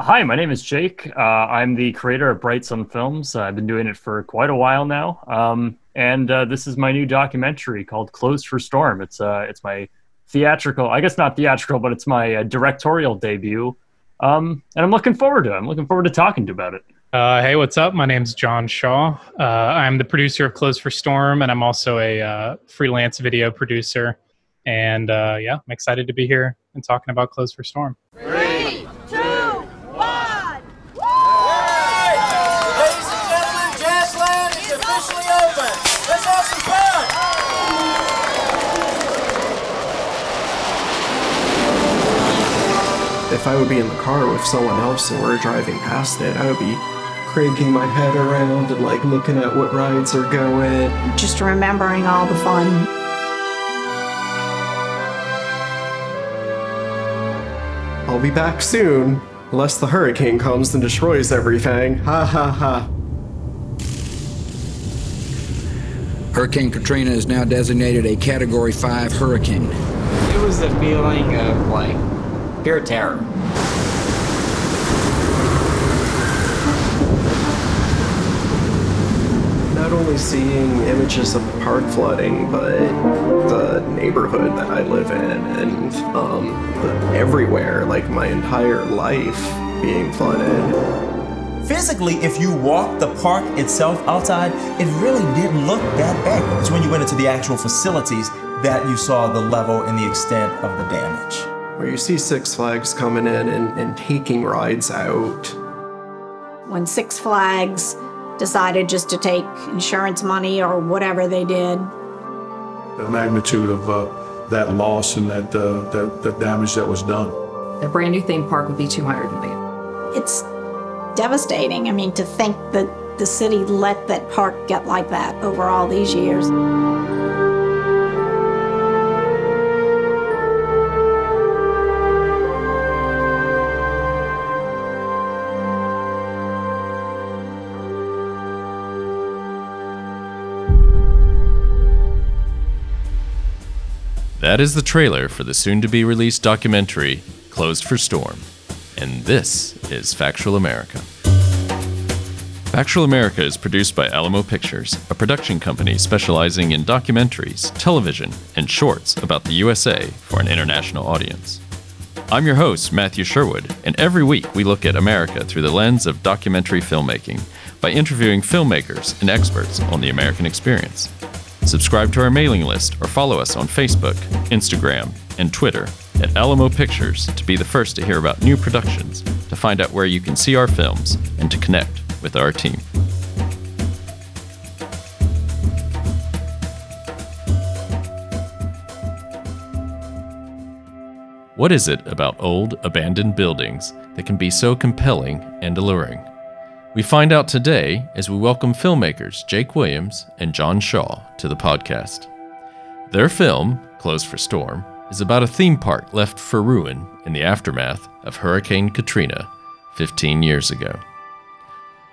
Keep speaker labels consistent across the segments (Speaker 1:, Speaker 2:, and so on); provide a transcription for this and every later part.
Speaker 1: Hi, my name is Jake. Uh, I'm the creator of Bright Sun Films. Uh, I've been doing it for quite a while now, um, and uh, this is my new documentary called "Closed for Storm." It's uh, it's my theatrical, I guess not theatrical, but it's my uh, directorial debut, um, and I'm looking forward to it. I'm looking forward to talking to you about it.
Speaker 2: Uh, hey, what's up? My name's John Shaw. I'm the producer of Closed for Storm, and I'm also a freelance video producer. And yeah, I'm excited to be here and talking about Closed for Storm.
Speaker 3: If I would be in the car with someone else and we're driving past it, I would be cranking my head around and like looking at what rides are going.
Speaker 4: Just remembering all the fun.
Speaker 3: I'll be back soon, unless the hurricane comes and destroys everything. Ha ha ha.
Speaker 5: Hurricane Katrina is now designated a Category 5 hurricane.
Speaker 6: It was a feeling of like pure terror.
Speaker 3: Not only seeing images of the park flooding, but the neighborhood that I live in and um, everywhere, like my entire life being flooded
Speaker 7: physically, if you walk the park itself outside, it really didn't look that bad. It's when you went into the actual facilities that you saw the level and the extent of the damage
Speaker 3: where you see Six Flags coming in and, and taking rides out.
Speaker 4: When Six Flags decided just to take insurance money or whatever they did.
Speaker 8: The magnitude of uh, that loss and that, uh, that, the damage that was done.
Speaker 9: A brand new theme park would be 200 million.
Speaker 4: It's devastating. I mean, to think that the city let that park get like that over all these years.
Speaker 10: That is the trailer for the soon to be released documentary, Closed for Storm. And this is Factual America. Factual America is produced by Alamo Pictures, a production company specializing in documentaries, television, and shorts about the USA for an international audience. I'm your host, Matthew Sherwood, and every week we look at America through the lens of documentary filmmaking by interviewing filmmakers and experts on the American experience. Subscribe to our mailing list or follow us on Facebook, Instagram, and Twitter at Alamo Pictures to be the first to hear about new productions, to find out where you can see our films, and to connect with our team. What is it about old, abandoned buildings that can be so compelling and alluring? We find out today as we welcome filmmakers Jake Williams and John Shaw to the podcast. Their film, Closed for Storm, is about a theme park left for ruin in the aftermath of Hurricane Katrina 15 years ago.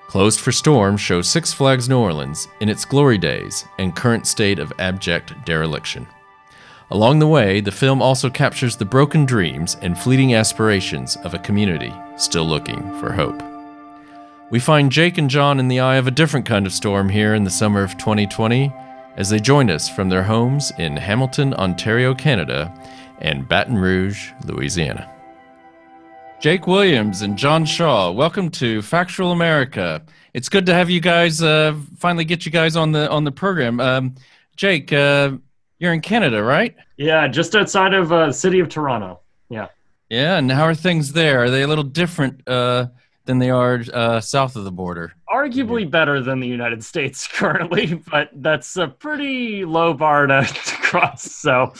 Speaker 10: Closed for Storm shows Six Flags New Orleans in its glory days and current state of abject dereliction. Along the way, the film also captures the broken dreams and fleeting aspirations of a community still looking for hope. We find Jake and John in the eye of a different kind of storm here in the summer of 2020 as they join us from their homes in Hamilton, Ontario, Canada, and Baton Rouge, Louisiana. Jake Williams and John Shaw, welcome to Factual America. It's good to have you guys uh, finally get you guys on the on the program. Um, Jake, uh, you're in Canada, right?
Speaker 1: Yeah, just outside of uh, the city of Toronto. Yeah.
Speaker 10: Yeah, and how are things there? Are they a little different? Than they are uh, south of the border.
Speaker 1: Arguably better than the United States currently, but that's a pretty low bar to, to cross. So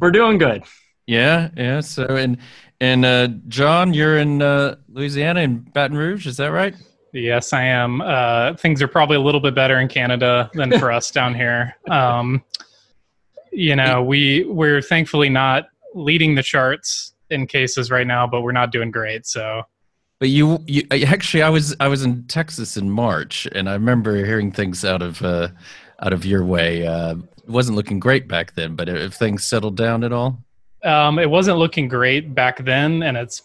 Speaker 1: we're doing good.
Speaker 10: Yeah, yeah. So and and uh, John, you're in uh, Louisiana in Baton Rouge, is that right?
Speaker 2: Yes, I am. Uh, things are probably a little bit better in Canada than for us down here. Um, you know, we we're thankfully not leading the charts in cases right now, but we're not doing great. So
Speaker 10: but you, you actually, I was I was in Texas in March, and I remember hearing things out of uh, out of your way. Uh, it wasn't looking great back then, but if things settled down at all,
Speaker 2: um, it wasn't looking great back then, and it's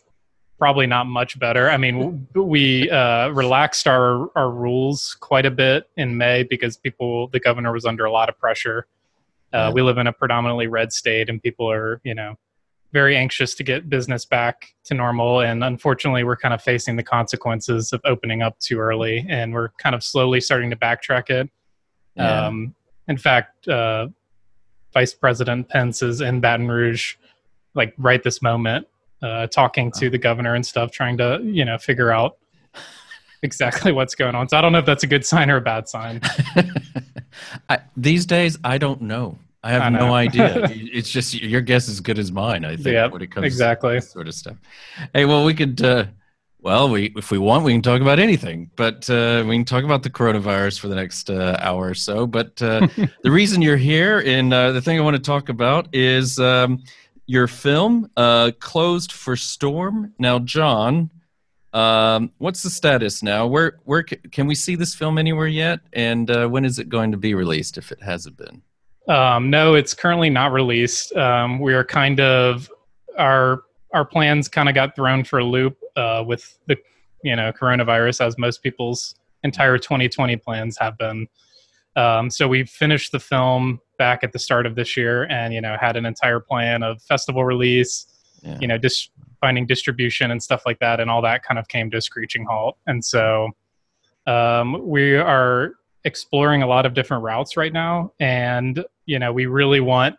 Speaker 2: probably not much better. I mean, we uh, relaxed our our rules quite a bit in May because people, the governor was under a lot of pressure. Uh,
Speaker 10: Yeah.
Speaker 2: We live in a predominantly red state, and people are, you know, very anxious to get business back to normal. And unfortunately, we're kind of facing the consequences of opening up too early, and we're kind of slowly starting to backtrack it.
Speaker 10: Yeah.
Speaker 2: Um, in fact, uh, Vice President Pence is in Baton Rouge, like right this moment, uh, talking to the governor and stuff, trying to you know figure out exactly what's going on. So I don't know if that's a good sign or a bad sign.
Speaker 10: I, these days, I don't know. I have
Speaker 2: I
Speaker 10: no idea. it's just your guess is as good as mine. I think
Speaker 2: Yep,
Speaker 10: when it comes
Speaker 2: exactly.
Speaker 10: to sort of stuff. Hey, well, we could. Uh, well, we if we want, we can talk about anything, but uh, we can talk about the coronavirus for the next uh, hour or so. But uh, the reason you're here, and uh, the thing I want to talk about is um, your film, uh, "Closed for Storm." Now, John, um, what's the status now? Where where ca- can we see this film anywhere yet? And uh, when is it going to be released? If it hasn't been.
Speaker 2: Um, no, it's currently not released. Um, we are kind of our our plans kind of got thrown for a loop uh, with the you know coronavirus, as most people's entire 2020 plans have been. Um, so we finished the film back at the start of this year, and you know had an entire plan of festival release,
Speaker 10: Yeah.
Speaker 2: you know, dis- finding distribution and stuff like that, and all that kind of came to a screeching halt. And so um, we are exploring a lot of different routes right now, and you know we really want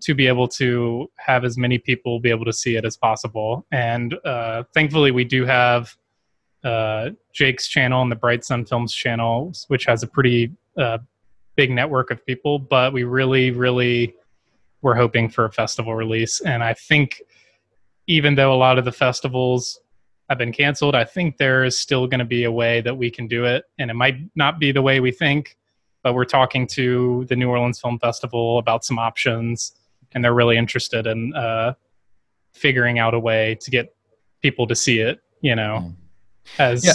Speaker 2: to be able to have as many people be able to see it as possible. And uh, thankfully, we do have uh, Jake's channel and the Bright Sun Films channel, which has a pretty uh, big network of people. But we really, really were hoping for a festival release, and I think even though a lot of the festivals have been canceled, I think there is still going to be a way that we can do it, and it might not be the way we think. But we're talking to the New Orleans Film Festival about some options, and they're really interested in uh, figuring out a way to get people to see it. You know, as
Speaker 10: Yeah.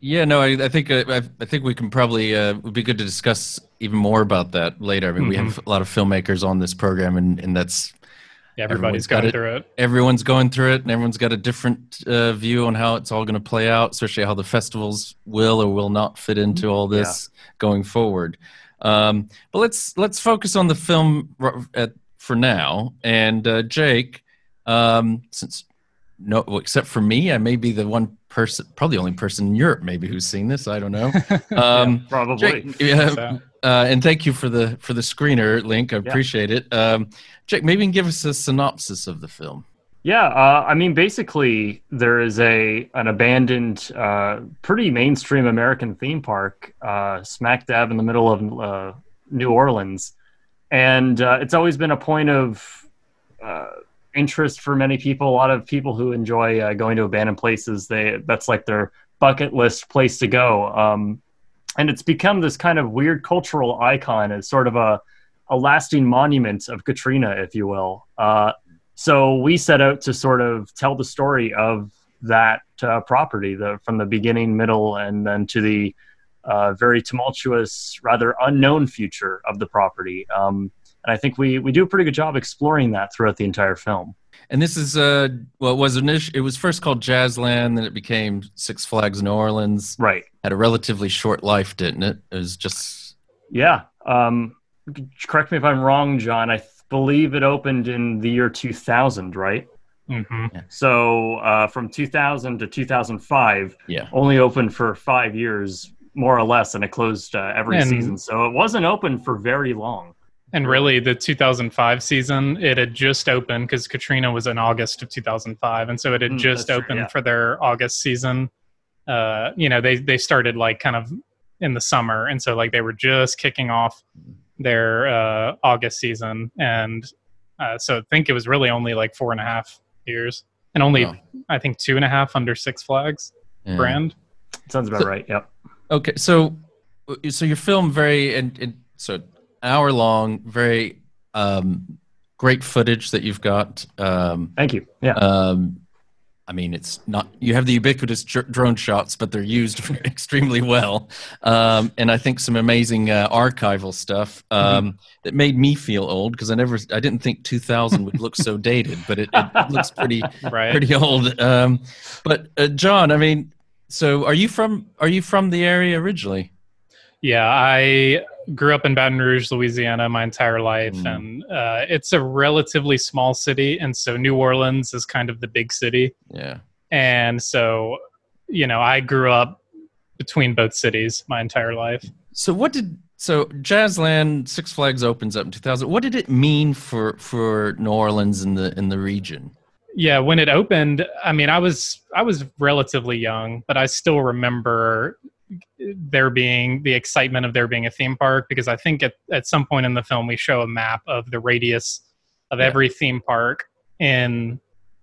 Speaker 10: Yeah, no, I, I think uh, I, I think we can probably uh, would be good to discuss even more about that later. I mean, we have a lot of filmmakers on this program, and and that's
Speaker 2: Yeah, everybody's
Speaker 10: everyone's got
Speaker 2: going through it.
Speaker 10: Everyone's going through it, and everyone's got a different uh, view on how it's all going to play out, especially how the festivals will or will not fit into all this going forward. Um, but let's let's focus on the film r- at, for now. And uh, Jake, um, since no, well, except for me, I may be the one person, probably the only person in Europe maybe who's seen this. I don't know. Um,
Speaker 1: probably.
Speaker 10: Jake, yeah,
Speaker 2: So-
Speaker 10: uh, and thank you for the for the screener link. I
Speaker 1: Yeah.
Speaker 10: appreciate it. Um, Jake, maybe you can give us a synopsis of the film.
Speaker 1: Yeah, uh, I mean, basically, there is a an abandoned, uh, pretty mainstream American theme park, uh, smack dab in the middle of uh, New Orleans, and uh, it's always been a point of uh, interest for many people. A lot of people who enjoy uh, going to abandoned places, they that's like their bucket list place to go. Um, and it's become this kind of weird cultural icon as sort of a a lasting monument of Katrina, if you will. Uh, so we set out to sort of tell the story of that uh, property, the from the beginning, middle, and then to the uh, very tumultuous, rather unknown future of the property. Um, and I think we we do a pretty good job exploring that throughout the entire film.
Speaker 10: And this is uh, well, it was init- it was first called Jazzland, then it became Six Flags New Orleans.
Speaker 1: Right.
Speaker 10: Had a relatively short life, didn't it? It was just
Speaker 1: Yeah. Um, correct me if I'm wrong, John. I th- believe it opened in the year 2000, right?
Speaker 2: hmm
Speaker 1: So uh, from 2000 to 2005,
Speaker 10: yeah.
Speaker 1: only open for five years, more or less, and it closed uh, every
Speaker 2: And-
Speaker 1: season. So it wasn't open for very long.
Speaker 2: And really, the 2005 season, it had just opened because Katrina was in August of 2005, and so it had
Speaker 1: Mm,
Speaker 2: just
Speaker 1: that's true,
Speaker 2: opened
Speaker 1: yeah.
Speaker 2: for their August season. Uh, you know, they they started like kind of in the summer, and so like they were just kicking off their uh, August season, and uh, so I think it was really only like four and a half years, and only
Speaker 10: Wow.
Speaker 2: I think two and a half under Six Flags
Speaker 10: Yeah.
Speaker 2: brand.
Speaker 1: Sounds about right. Yep.
Speaker 10: Okay, so so your film very and, and so hour long, very um, great footage that you've got. Um,
Speaker 1: Thank you. Yeah.
Speaker 10: um, I mean, it's not. You have the ubiquitous dr- drone shots, but they're used extremely well, um, and I think some amazing uh, archival stuff um, mm-hmm. that made me feel old because I never, I didn't think 2000 would look so dated, but it, it looks pretty, right. pretty old. Um, but uh, John, I mean, so are you from? Are you from the area originally?
Speaker 2: Yeah, I grew up in Baton Rouge, Louisiana, my entire life, mm. and uh, it's a relatively small city, and so New Orleans is kind of the big city.
Speaker 10: Yeah,
Speaker 2: and so you know, I grew up between both cities my entire life.
Speaker 10: So what did so Jazzland Six Flags opens up in 2000. What did it mean for for New Orleans in the in the region?
Speaker 2: Yeah, when it opened, I mean, I was I was relatively young, but I still remember there being the excitement of there being a theme park because I think at, at some point in the film we show a map of the radius of yeah. every theme park in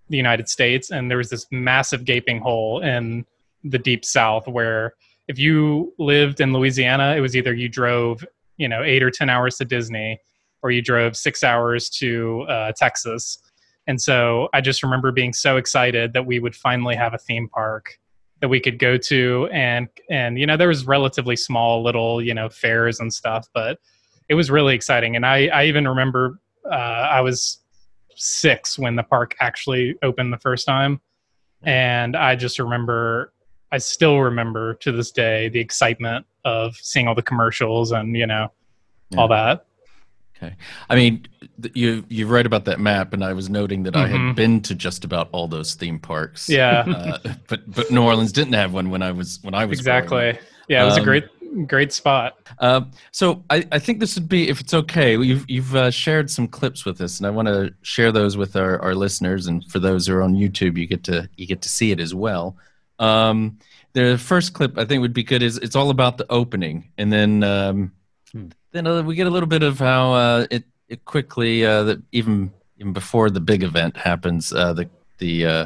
Speaker 2: the United States and there was this massive gaping hole in the deep south where if you lived in Louisiana it was either you drove you know 8 or 10 hours to Disney or you drove 6 hours to uh, Texas and so I just remember being so excited that we would finally have a theme park that we could go to and and you know there was relatively small little you know fairs and stuff but it was really exciting. And i i even remember uh, i was six when the park actually opened the first time. And i just remember i still remember to this day the excitement of seeing all the commercials and you know yeah. all that
Speaker 10: Okay. I mean, you you read about that map, and I was noting that mm-hmm. I had mm-hmm. been to just about all those theme parks.
Speaker 2: Yeah.
Speaker 10: Uh, but but New Orleans didn't have one when I was when I was
Speaker 2: exactly. Yeah, it was um, a great great spot.
Speaker 10: Uh, so I, I think this would be if it's okay. You've you've uh, shared some clips with us, and I want to share those with our, our listeners. And for those who are on YouTube, you get to you get to see it as well. Um, the first clip I think would be good is it's all about the opening, and then. Um, then uh, we get a little bit of how uh, it, it quickly uh, that even even before the big event happens, uh, the the uh,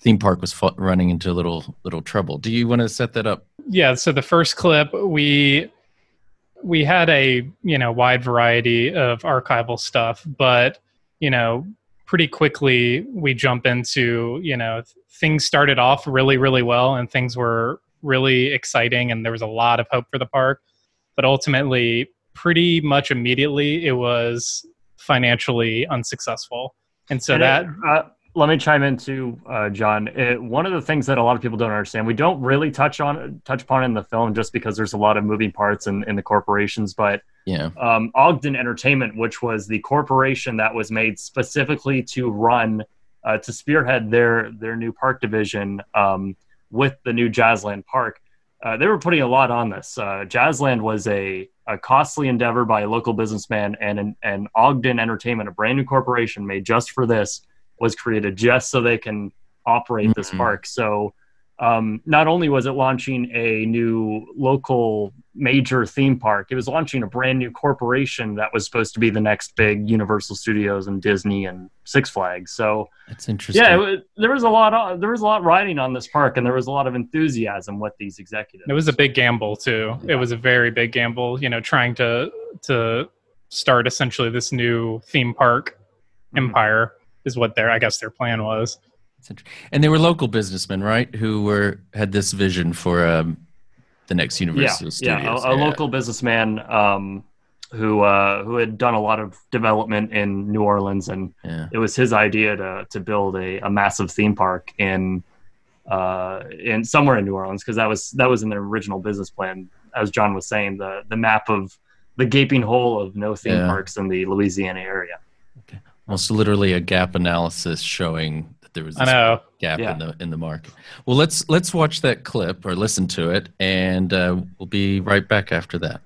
Speaker 10: theme park was running into a little little trouble. Do you want to set that up?
Speaker 2: Yeah. So the first clip we we had a you know wide variety of archival stuff, but you know pretty quickly we jump into you know things started off really really well and things were really exciting and there was a lot of hope for the park but ultimately pretty much immediately it was financially unsuccessful. And so and that. It,
Speaker 1: uh, let me chime in too, uh, John. It, one of the things that a lot of people don't understand, we don't really touch on touch upon in the film, just because there's a lot of moving parts in, in the corporations. But
Speaker 10: yeah,
Speaker 1: um, Ogden Entertainment, which was the corporation that was made specifically to run uh, to spearhead their their new park division um, with the new Jazzland Park, uh, they were putting a lot on this. Uh, Jazzland was a a costly endeavor by a local businessman and an, an Ogden Entertainment, a brand new corporation made just for this, was created just so they can operate mm-hmm. this park. So um, not only was it launching a new local major theme park, it was launching a brand new corporation that was supposed to be the next big Universal Studios and Disney and Six Flags. So
Speaker 10: that's interesting.
Speaker 1: Yeah, it, there was a lot. Of, there was a lot riding on this park, and there was a lot of enthusiasm with these executives.
Speaker 2: It was a big gamble too. Yeah. It was a very big gamble. You know, trying to to start essentially this new theme park mm-hmm. empire is what their I guess their plan was.
Speaker 10: And they were local businessmen, right? Who were had this vision for um, the next Universal
Speaker 1: yeah,
Speaker 10: Studios.
Speaker 1: Yeah, a, a yeah. local businessman um, who uh, who had done a lot of development in New Orleans, and
Speaker 10: yeah.
Speaker 1: it was his idea to to build a, a massive theme park in uh, in somewhere in New Orleans because that was that was in their original business plan. As John was saying, the the map of the gaping hole of no theme parks in the Louisiana area.
Speaker 10: Okay. Almost literally a gap analysis showing there was this gap yeah. in the in the market. Well, let's let's watch that clip or listen to it, and uh, we'll be right back after that.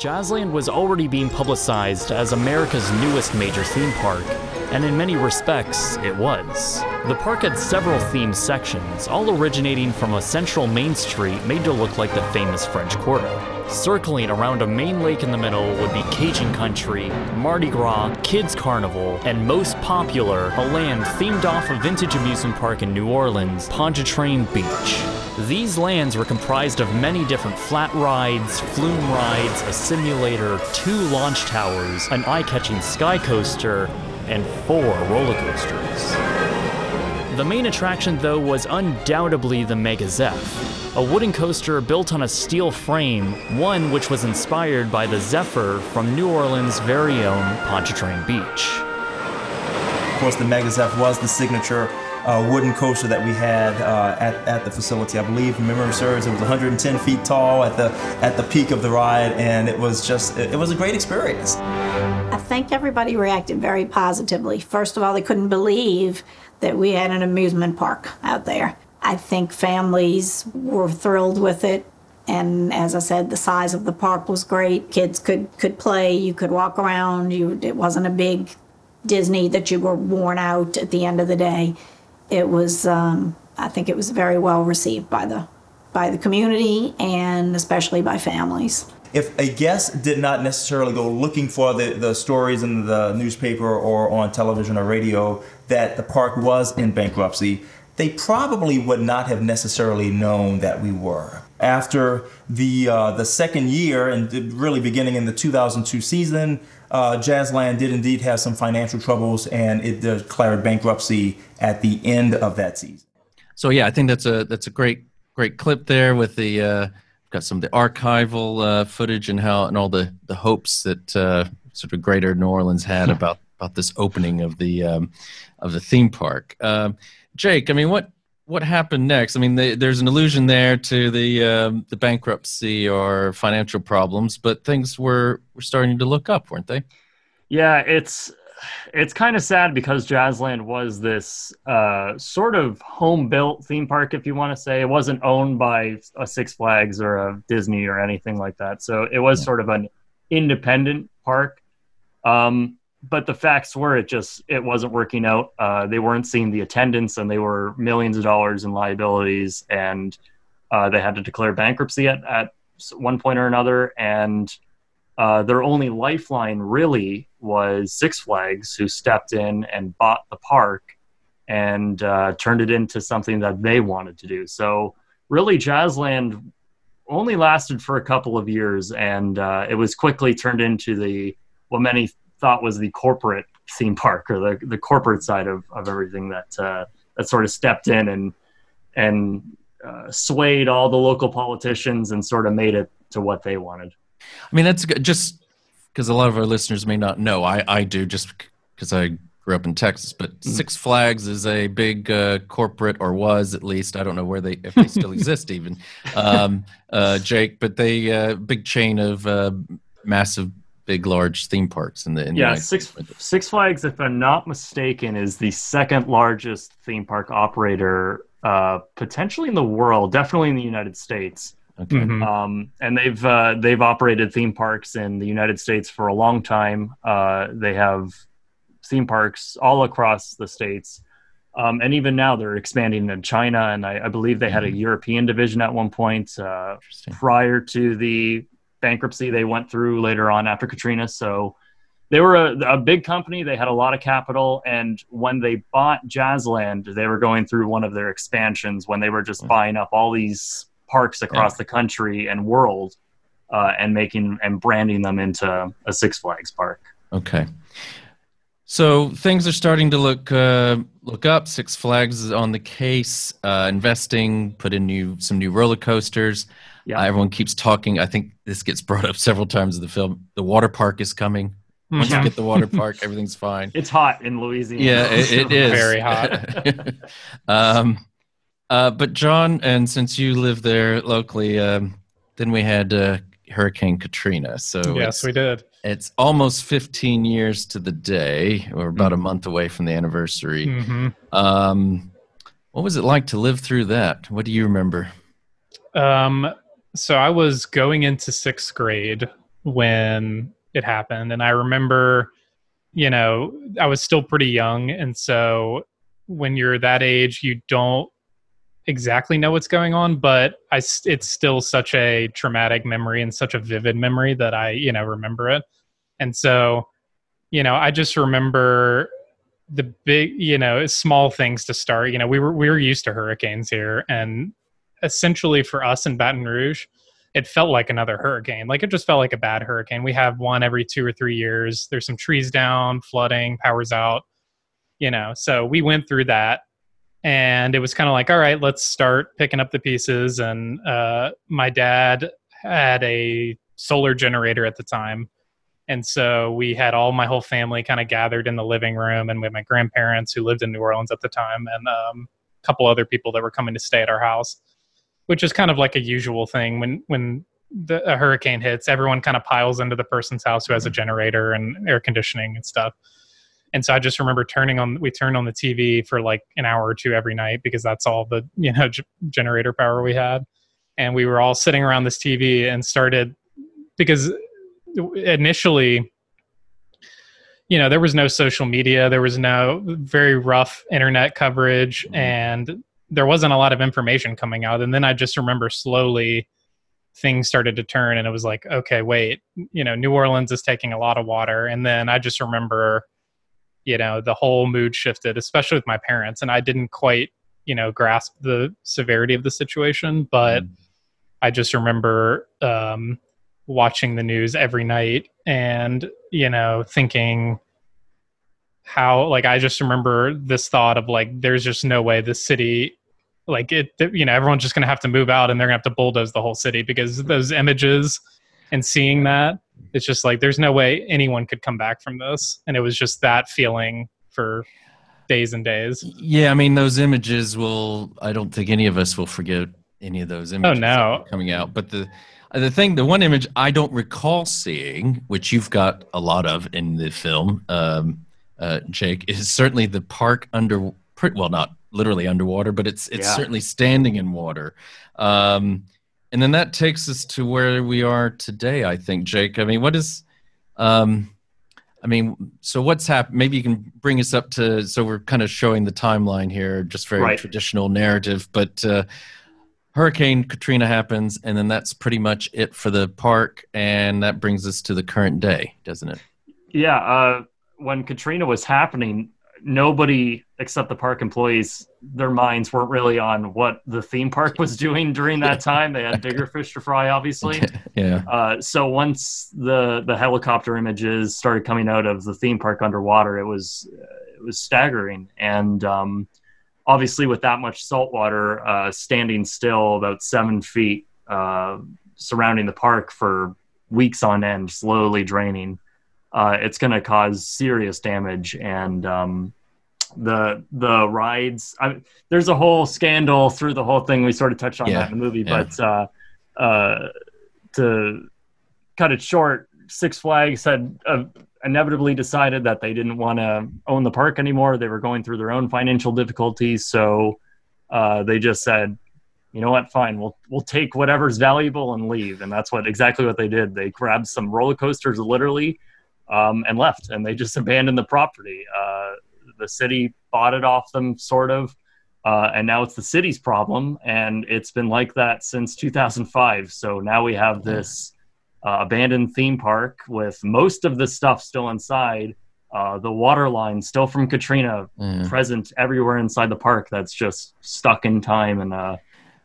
Speaker 11: Jazzland was already being publicized as America's newest major theme park, and in many respects, it was. The park had several themed sections, all originating from a central main street made to look like the famous French Quarter. Circling around a main lake in the middle would be Cajun Country, Mardi Gras, Kids Carnival, and most popular, a land themed off a vintage amusement park in New Orleans, Pontchartrain Beach. These lands were comprised of many different flat rides, flume rides, a simulator, two launch towers, an eye catching sky coaster, and four roller coasters. The main attraction, though, was undoubtedly the Mega Zeph, a wooden coaster built on a steel frame, one which was inspired by the Zephyr from New Orleans' very own Pontchartrain Beach.
Speaker 7: Of course, the Mega Zeph was the signature uh, wooden coaster that we had uh, at, at the facility. I believe, memory serves, it was 110 feet tall at the at the peak of the ride, and it was just it, it was a great experience.
Speaker 4: I think everybody reacted very positively. First of all, they couldn't believe that we had an amusement park out there. I think families were thrilled with it. And as I said, the size of the park was great. Kids could, could play, you could walk around. You, it wasn't a big Disney that you were worn out at the end of the day. It was, um, I think it was very well received by the, by the community and especially by families
Speaker 7: if a guest did not necessarily go looking for the, the stories in the newspaper or on television or radio that the park was in bankruptcy, they probably would not have necessarily known that we were. After the uh, the second year and really beginning in the 2002 season, uh, Jazzland did indeed have some financial troubles and it declared bankruptcy at the end of that season.
Speaker 10: So yeah, I think that's a that's a great great clip there with the uh, got some of the archival uh, footage and how and all the the hopes that uh, sort of Greater New Orleans had about about this opening of the um, of the theme park. Um, Jake, I mean, what what happened next? I mean, the, there's an allusion there to the um, the bankruptcy or financial problems, but things were were starting to look up, weren't they?
Speaker 1: Yeah, it's it's kind of sad because Jazzland was this uh, sort of home built theme park, if you want to say. It wasn't owned by a Six Flags or a Disney or anything like that. So it was sort of an independent park. Um, but the facts were it just it wasn't working out. Uh, they weren't seeing the attendance, and they were millions of dollars in liabilities, and uh, they had to declare bankruptcy at, at one point or another. And uh, their only lifeline really was Six Flags, who stepped in and bought the park and uh, turned it into something that they wanted to do. So, really, Jazzland only lasted for a couple of years, and uh, it was quickly turned into the what many thought was the corporate theme park or the, the corporate side of, of everything that uh, that sort of stepped in and and uh, swayed all the local politicians and sort of made it to what they wanted.
Speaker 10: I mean, that's good just because a lot of our listeners may not know. I, I do just because I grew up in Texas, but mm-hmm. Six Flags is a big uh, corporate, or was at least. I don't know where they if they still exist even, um, uh, Jake. But they uh, big chain of uh, massive, big, large theme parks in the in
Speaker 1: yeah
Speaker 10: the
Speaker 1: Six Six Flags, if I'm not mistaken, is the second largest theme park operator uh, potentially in the world, definitely in the United States.
Speaker 10: Okay.
Speaker 1: Mm-hmm. Um, and they've uh, they've operated theme parks in the United States for a long time. Uh, they have theme parks all across the states, um, and even now they're expanding in China. And I, I believe they had a mm-hmm. European division at one point uh, prior to the bankruptcy they went through later on after Katrina. So they were a, a, big company. They had a lot of capital, and when they bought Jazzland, they were going through one of their expansions when they were just buying up all these parks across yeah. the country and world uh, and making and branding them into a Six Flags park.
Speaker 10: Okay. So things are starting to look uh, look up. Six Flags is on the case, uh, investing, put in new some new roller coasters. Yeah. Uh, everyone keeps talking. I think this gets brought up several times in the film. The water park is coming. Once yeah. you get the water park, everything's fine.
Speaker 1: It's hot in Louisiana.
Speaker 10: Yeah, it, it is
Speaker 2: very hot.
Speaker 10: um, uh, but John, and since you live there locally, um, then we had uh, Hurricane Katrina. So
Speaker 2: yes, we did.
Speaker 10: It's almost 15 years to the day. We're about mm-hmm. a month away from the anniversary.
Speaker 2: Mm-hmm.
Speaker 10: Um, what was it like to live through that? What do you remember?
Speaker 2: Um, so I was going into sixth grade when it happened, and I remember, you know, I was still pretty young, and so when you're that age, you don't exactly know what's going on, but I it's still such a traumatic memory and such a vivid memory that I you know remember it, and so you know I just remember the big you know small things to start. You know we were we were used to hurricanes here, and essentially for us in Baton Rouge. It felt like another hurricane. Like it just felt like a bad hurricane. We have one every two or three years. There's some trees down, flooding, powers out, you know. So we went through that and it was kind of like, all right, let's start picking up the pieces. And uh, my dad had a solar generator at the time. And so we had all my whole family kind of gathered in the living room and with my grandparents who lived in New Orleans at the time and um, a couple other people that were coming to stay at our house, which is kind of like a usual thing when, when the, a hurricane hits, everyone kind of piles into the person's house who has a mm-hmm. generator and air conditioning and stuff. And so I just remember turning on, we turned on the TV for like an hour or two every night because that's all the, you know, g- generator power we had. And we were all sitting around this TV and started, because initially, you know, there was no social media, there was no very rough internet coverage, mm-hmm. and there wasn't a lot of information coming out. And then I just remember slowly things started to turn, and it was like, okay, wait, you know, New Orleans is taking a lot of water. And then I just remember, you know, the whole mood shifted, especially with my parents, and I didn't quite, you know, grasp the severity of the situation, but. Mm. I just remember um, watching the news every night and you know thinking how like i just remember this thought of like there's just no way this city like it you know everyone's just gonna have to move out and they're gonna have to bulldoze the whole city because those images and seeing that it's just like there's no way anyone could come back from this. And it was just that feeling for days and days.
Speaker 10: Yeah i mean those images will i don't think any of us will forget any of those images
Speaker 2: oh no.
Speaker 10: coming out. But the uh, the thing, the one image I don't recall seeing, which you've got a lot of in the film, um, uh, Jake, is certainly the park under. Well, not literally underwater, but it's it's yeah. certainly standing in water. Um, and then that takes us to where we are today. I think, Jake. I mean, what is? Um, I mean, so what's happened? Maybe you can bring us up to. So we're kind of showing the timeline here, just very right. traditional narrative, but. Uh, Hurricane Katrina happens, and then that's pretty much it for the park, and that brings us to the current day, doesn't it?
Speaker 1: Yeah. Uh, when Katrina was happening, nobody except the park employees, their minds weren't really on what the theme park was doing during that time. They had bigger fish to fry, obviously.
Speaker 10: yeah.
Speaker 1: Uh, so once the the helicopter images started coming out of the theme park underwater, it was it was staggering, and um, obviously with that much salt water uh, standing still about seven feet uh, surrounding the park for weeks on end, slowly draining, uh, it's going to cause serious damage. And um, the the rides, I, there's a whole scandal through the whole thing. We sort of touched on yeah. that in the movie, yeah. but uh, uh, to cut it short, Six Flags had a inevitably decided that they didn't want to own the park anymore. They were going through their own financial difficulties, so uh, they just said, "You know what? Fine, we'll we'll take whatever's valuable and leave." And that's what exactly what they did. They grabbed some roller coasters, literally, um, and left. And they just abandoned the property. Uh, the city bought it off them, sort of. Uh, and now it's the city's problem, and it's been like that since 2005. So now we have this uh, abandoned theme park with most of the stuff still inside. Uh, the water line still from Katrina mm. present everywhere inside the park. That's just stuck in time and uh,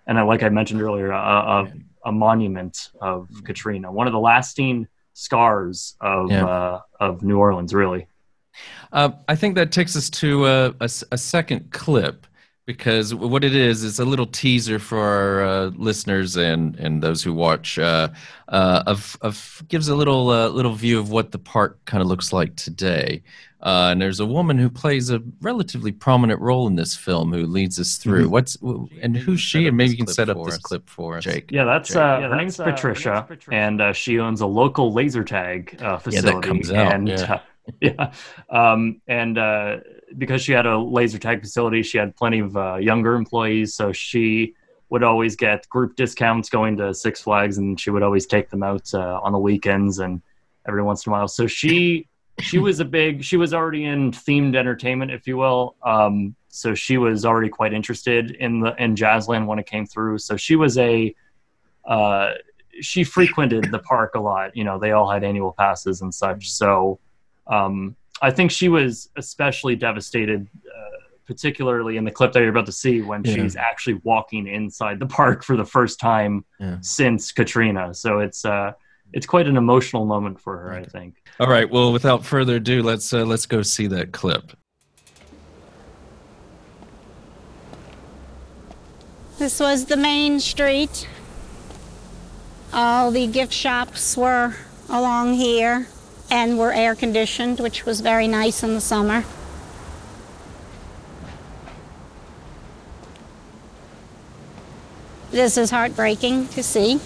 Speaker 1: and uh, like I mentioned earlier, a, a, a, monument of Katrina, one of the lasting scars of yeah. uh, of New Orleans, really.
Speaker 10: Uh, I think that takes us to a, a, a second clip because what it is is a little teaser for our uh, listeners and and those who watch uh, uh, of of gives a little uh, little view of what the park kind of looks like today. Uh, and there's a woman who plays a relatively prominent role in this film who leads us through. Mm-hmm. What's and who's she? And maybe you can set up this clip for us, Jake.
Speaker 1: Yeah, that's uh, yeah, her, name's Patricia, Patricia, and she owns a local laser tag facility. Yeah,
Speaker 10: that comes out.
Speaker 1: And,
Speaker 10: yeah.
Speaker 1: yeah. Um, and because she had a laser tag facility, she had plenty of uh, younger employees, so she would always get group discounts going to Six Flags, and she would always take them out uh, on the weekends and every once in a while. So she she was a big she was already in themed entertainment, if you will. Um, so she was already quite interested in the in Jazzland when it came through. So she was a uh, she frequented the park a lot. You know, they all had annual passes and such. So um, I think she was especially devastated, uh, particularly in the clip that you're about to see when yeah. she's actually walking inside the park for the first time yeah. since Katrina. So it's uh, it's quite an emotional moment for her, I think.
Speaker 10: All right. Well, without further ado, let's uh, let's go see that clip.
Speaker 12: This was the main street. All the gift shops were along here and were air conditioned, which was very nice in the summer. This is heartbreaking to see.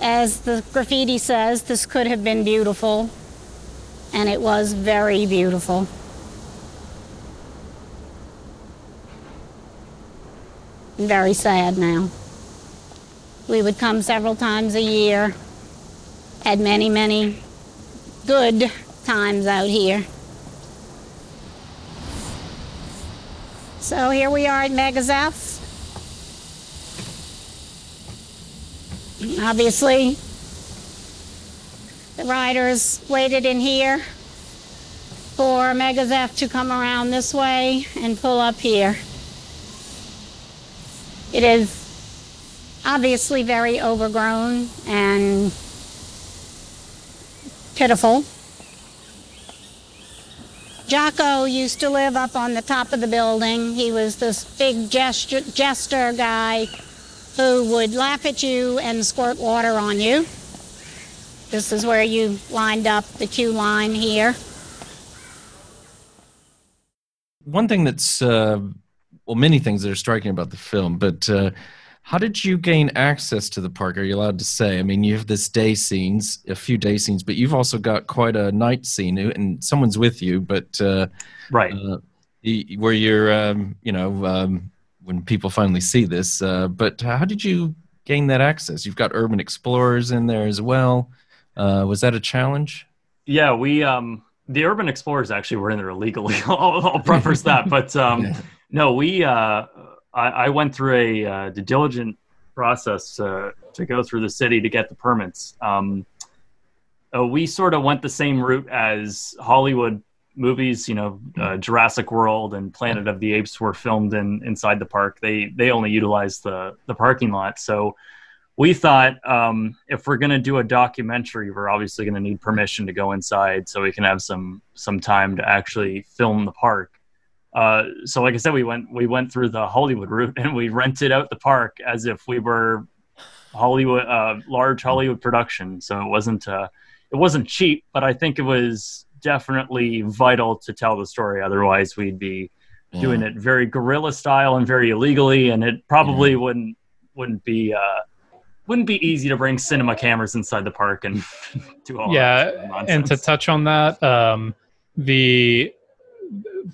Speaker 12: As the graffiti says, this could have been beautiful, and it was very beautiful. Very sad now. We would come several times a year, had many, many good times out here. So here we are at Mega Zeph. Obviously, the riders waited in here for Mega Zeph to come around this way and pull up here. It is obviously very overgrown and pitiful. Jocko used to live up on the top of the building. He was this big gesture, jester guy who would laugh at you and squirt water on you. This is where you lined up the queue line here.
Speaker 10: One thing that's, uh, well, many things that are striking about the film, but uh, how did you gain access to the park? Are you allowed to say? I mean, you have this day scenes, a few day scenes, but you've also got quite a night scene, and someone's with you, but uh,
Speaker 1: right
Speaker 10: uh, where you're, um, you know, um, when people finally see this. Uh, but how did you gain that access? You've got urban explorers in there as well. Uh, was that a challenge?
Speaker 1: Yeah, we um, the urban explorers actually were in there illegally. I'll, I'll preface that, but um, yeah. no, we uh, I, I, went through a uh, diligent process uh, to go through the city to get the permits. Um, uh, we sort of went the same route as Hollywood movies. You know, uh, Jurassic World and Planet of the Apes were filmed in inside the park. They they only utilized the the parking lot, so we thought um, if we're going to do a documentary, we're obviously going to need permission to go inside so we can have some some time to actually film the park. Uh, so, like I said, we went we went through the Hollywood route and we rented out the park as if we were Hollywood, uh, large Hollywood production. So it wasn't uh, it wasn't cheap, but I think it was definitely vital to tell the story. Otherwise, we'd be yeah. doing it very guerrilla style and very illegally, and it probably yeah. wouldn't wouldn't be uh, wouldn't be easy to bring cinema cameras inside the park and do all
Speaker 2: yeah and to touch on that um, the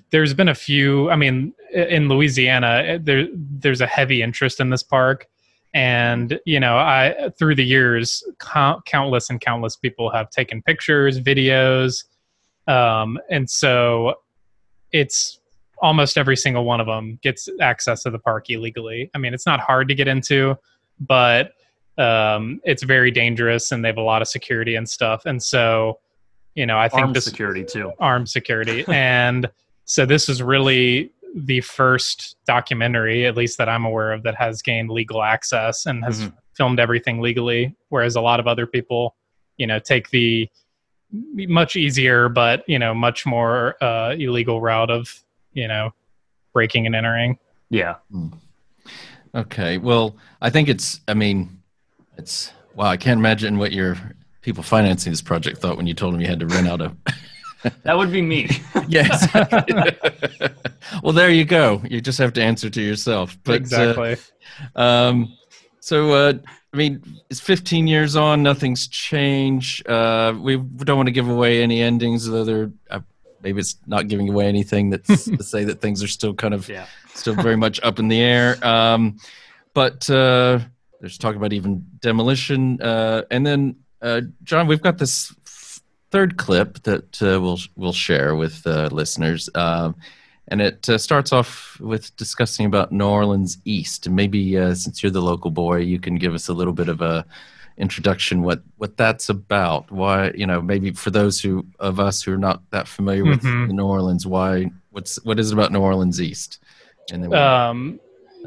Speaker 2: there's been a few i mean in louisiana there there's a heavy interest in this park and you know i through the years countless and countless people have taken pictures videos um, and so it's almost every single one of them gets access to the park illegally i mean it's not hard to get into but um, it's very dangerous and they have a lot of security and stuff. And so, you know, I think
Speaker 1: armed
Speaker 2: this
Speaker 1: security too,
Speaker 2: armed security. and so this is really the first documentary, at least that I'm aware of, that has gained legal access and has mm-hmm. filmed everything legally. Whereas a lot of other people, you know, take the much easier, but, you know, much more uh, illegal route of, you know, breaking and entering.
Speaker 1: Yeah.
Speaker 10: Hmm. Okay. Well, I think it's, I mean, it's wow. I can't imagine what your people financing this project thought when you told them you had to rent out a.
Speaker 1: that would be me.
Speaker 10: yes. well, there you go. You just have to answer to yourself.
Speaker 2: But, uh, exactly.
Speaker 10: Uh, um, so, uh, I mean, it's 15 years on. Nothing's changed. Uh, we don't want to give away any endings, though. They're, uh, maybe it's not giving away anything that's to say that things are still kind of yeah. still very much up in the air. Um, but uh, there's talk about even demolition. Uh, and then, uh, John, we've got this f- third clip that uh, we'll we'll share with uh, listeners, um, and it uh, starts off with discussing about New Orleans East. And maybe uh, since you're the local boy, you can give us a little bit of a introduction what what that's about. Why you know maybe for those who of us who are not that familiar with mm-hmm. New Orleans, why what's what is it about New Orleans East?
Speaker 2: And then um,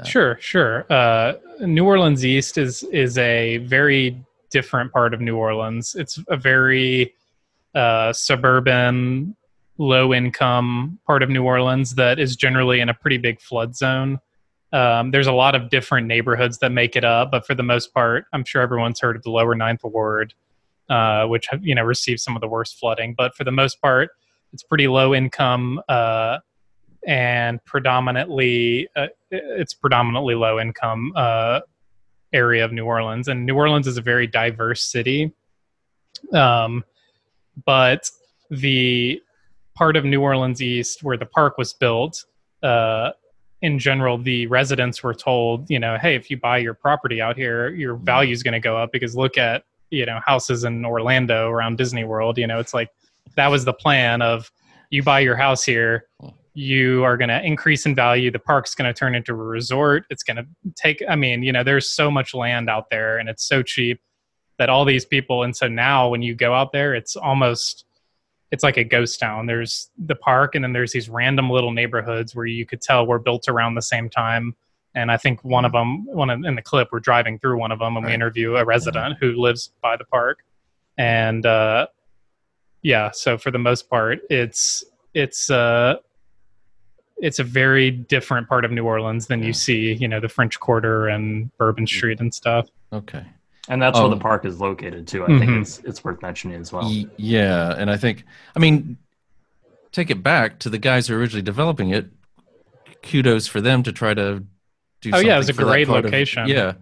Speaker 2: Sure, sure. Uh, New Orleans East is is a very different part of New Orleans. It's a very uh, suburban, low income part of New Orleans that is generally in a pretty big flood zone. Um, there's a lot of different neighborhoods that make it up, but for the most part, I'm sure everyone's heard of the Lower Ninth Ward, uh, which you know receives some of the worst flooding. But for the most part, it's pretty low income uh, and predominantly uh, it's predominantly low income uh, area of New Orleans, and New Orleans is a very diverse city. Um, but the part of New Orleans East where the park was built uh, in general, the residents were told, you know, hey, if you buy your property out here, your
Speaker 7: Mm-hmm.
Speaker 2: value is going to go up because look at, you know, houses in Orlando around Disney World. You know, it's like that was the plan of you buy your house here, you are going to increase in value. The park's going to turn into a resort. It's going to take, I mean, you know, there's so much land out there and it's so cheap that all these people, and so now when you go out there, it's almost, it's like a ghost town. There's the park, and then there's these random little neighborhoods where you could tell were built around the same time. And I think one of them, one of, in the clip, we're driving through one of them, and we interview a resident who lives by the park. And uh, yeah, so for the most part, it's it's uh, it's a very different part of New Orleans than you see, you know, the French Quarter and Bourbon Street and stuff.
Speaker 10: Okay.
Speaker 1: And that's
Speaker 10: Oh.
Speaker 1: where the park is located too. I think
Speaker 2: Mhm.
Speaker 1: it's it's worth mentioning as well.
Speaker 10: Y- Yeah, and I think, I mean, take it back to the guys who were originally developing it. Kudos for them to try to do.
Speaker 2: Oh, yeah, it was a great
Speaker 10: part of-
Speaker 2: location.
Speaker 10: yeah, for that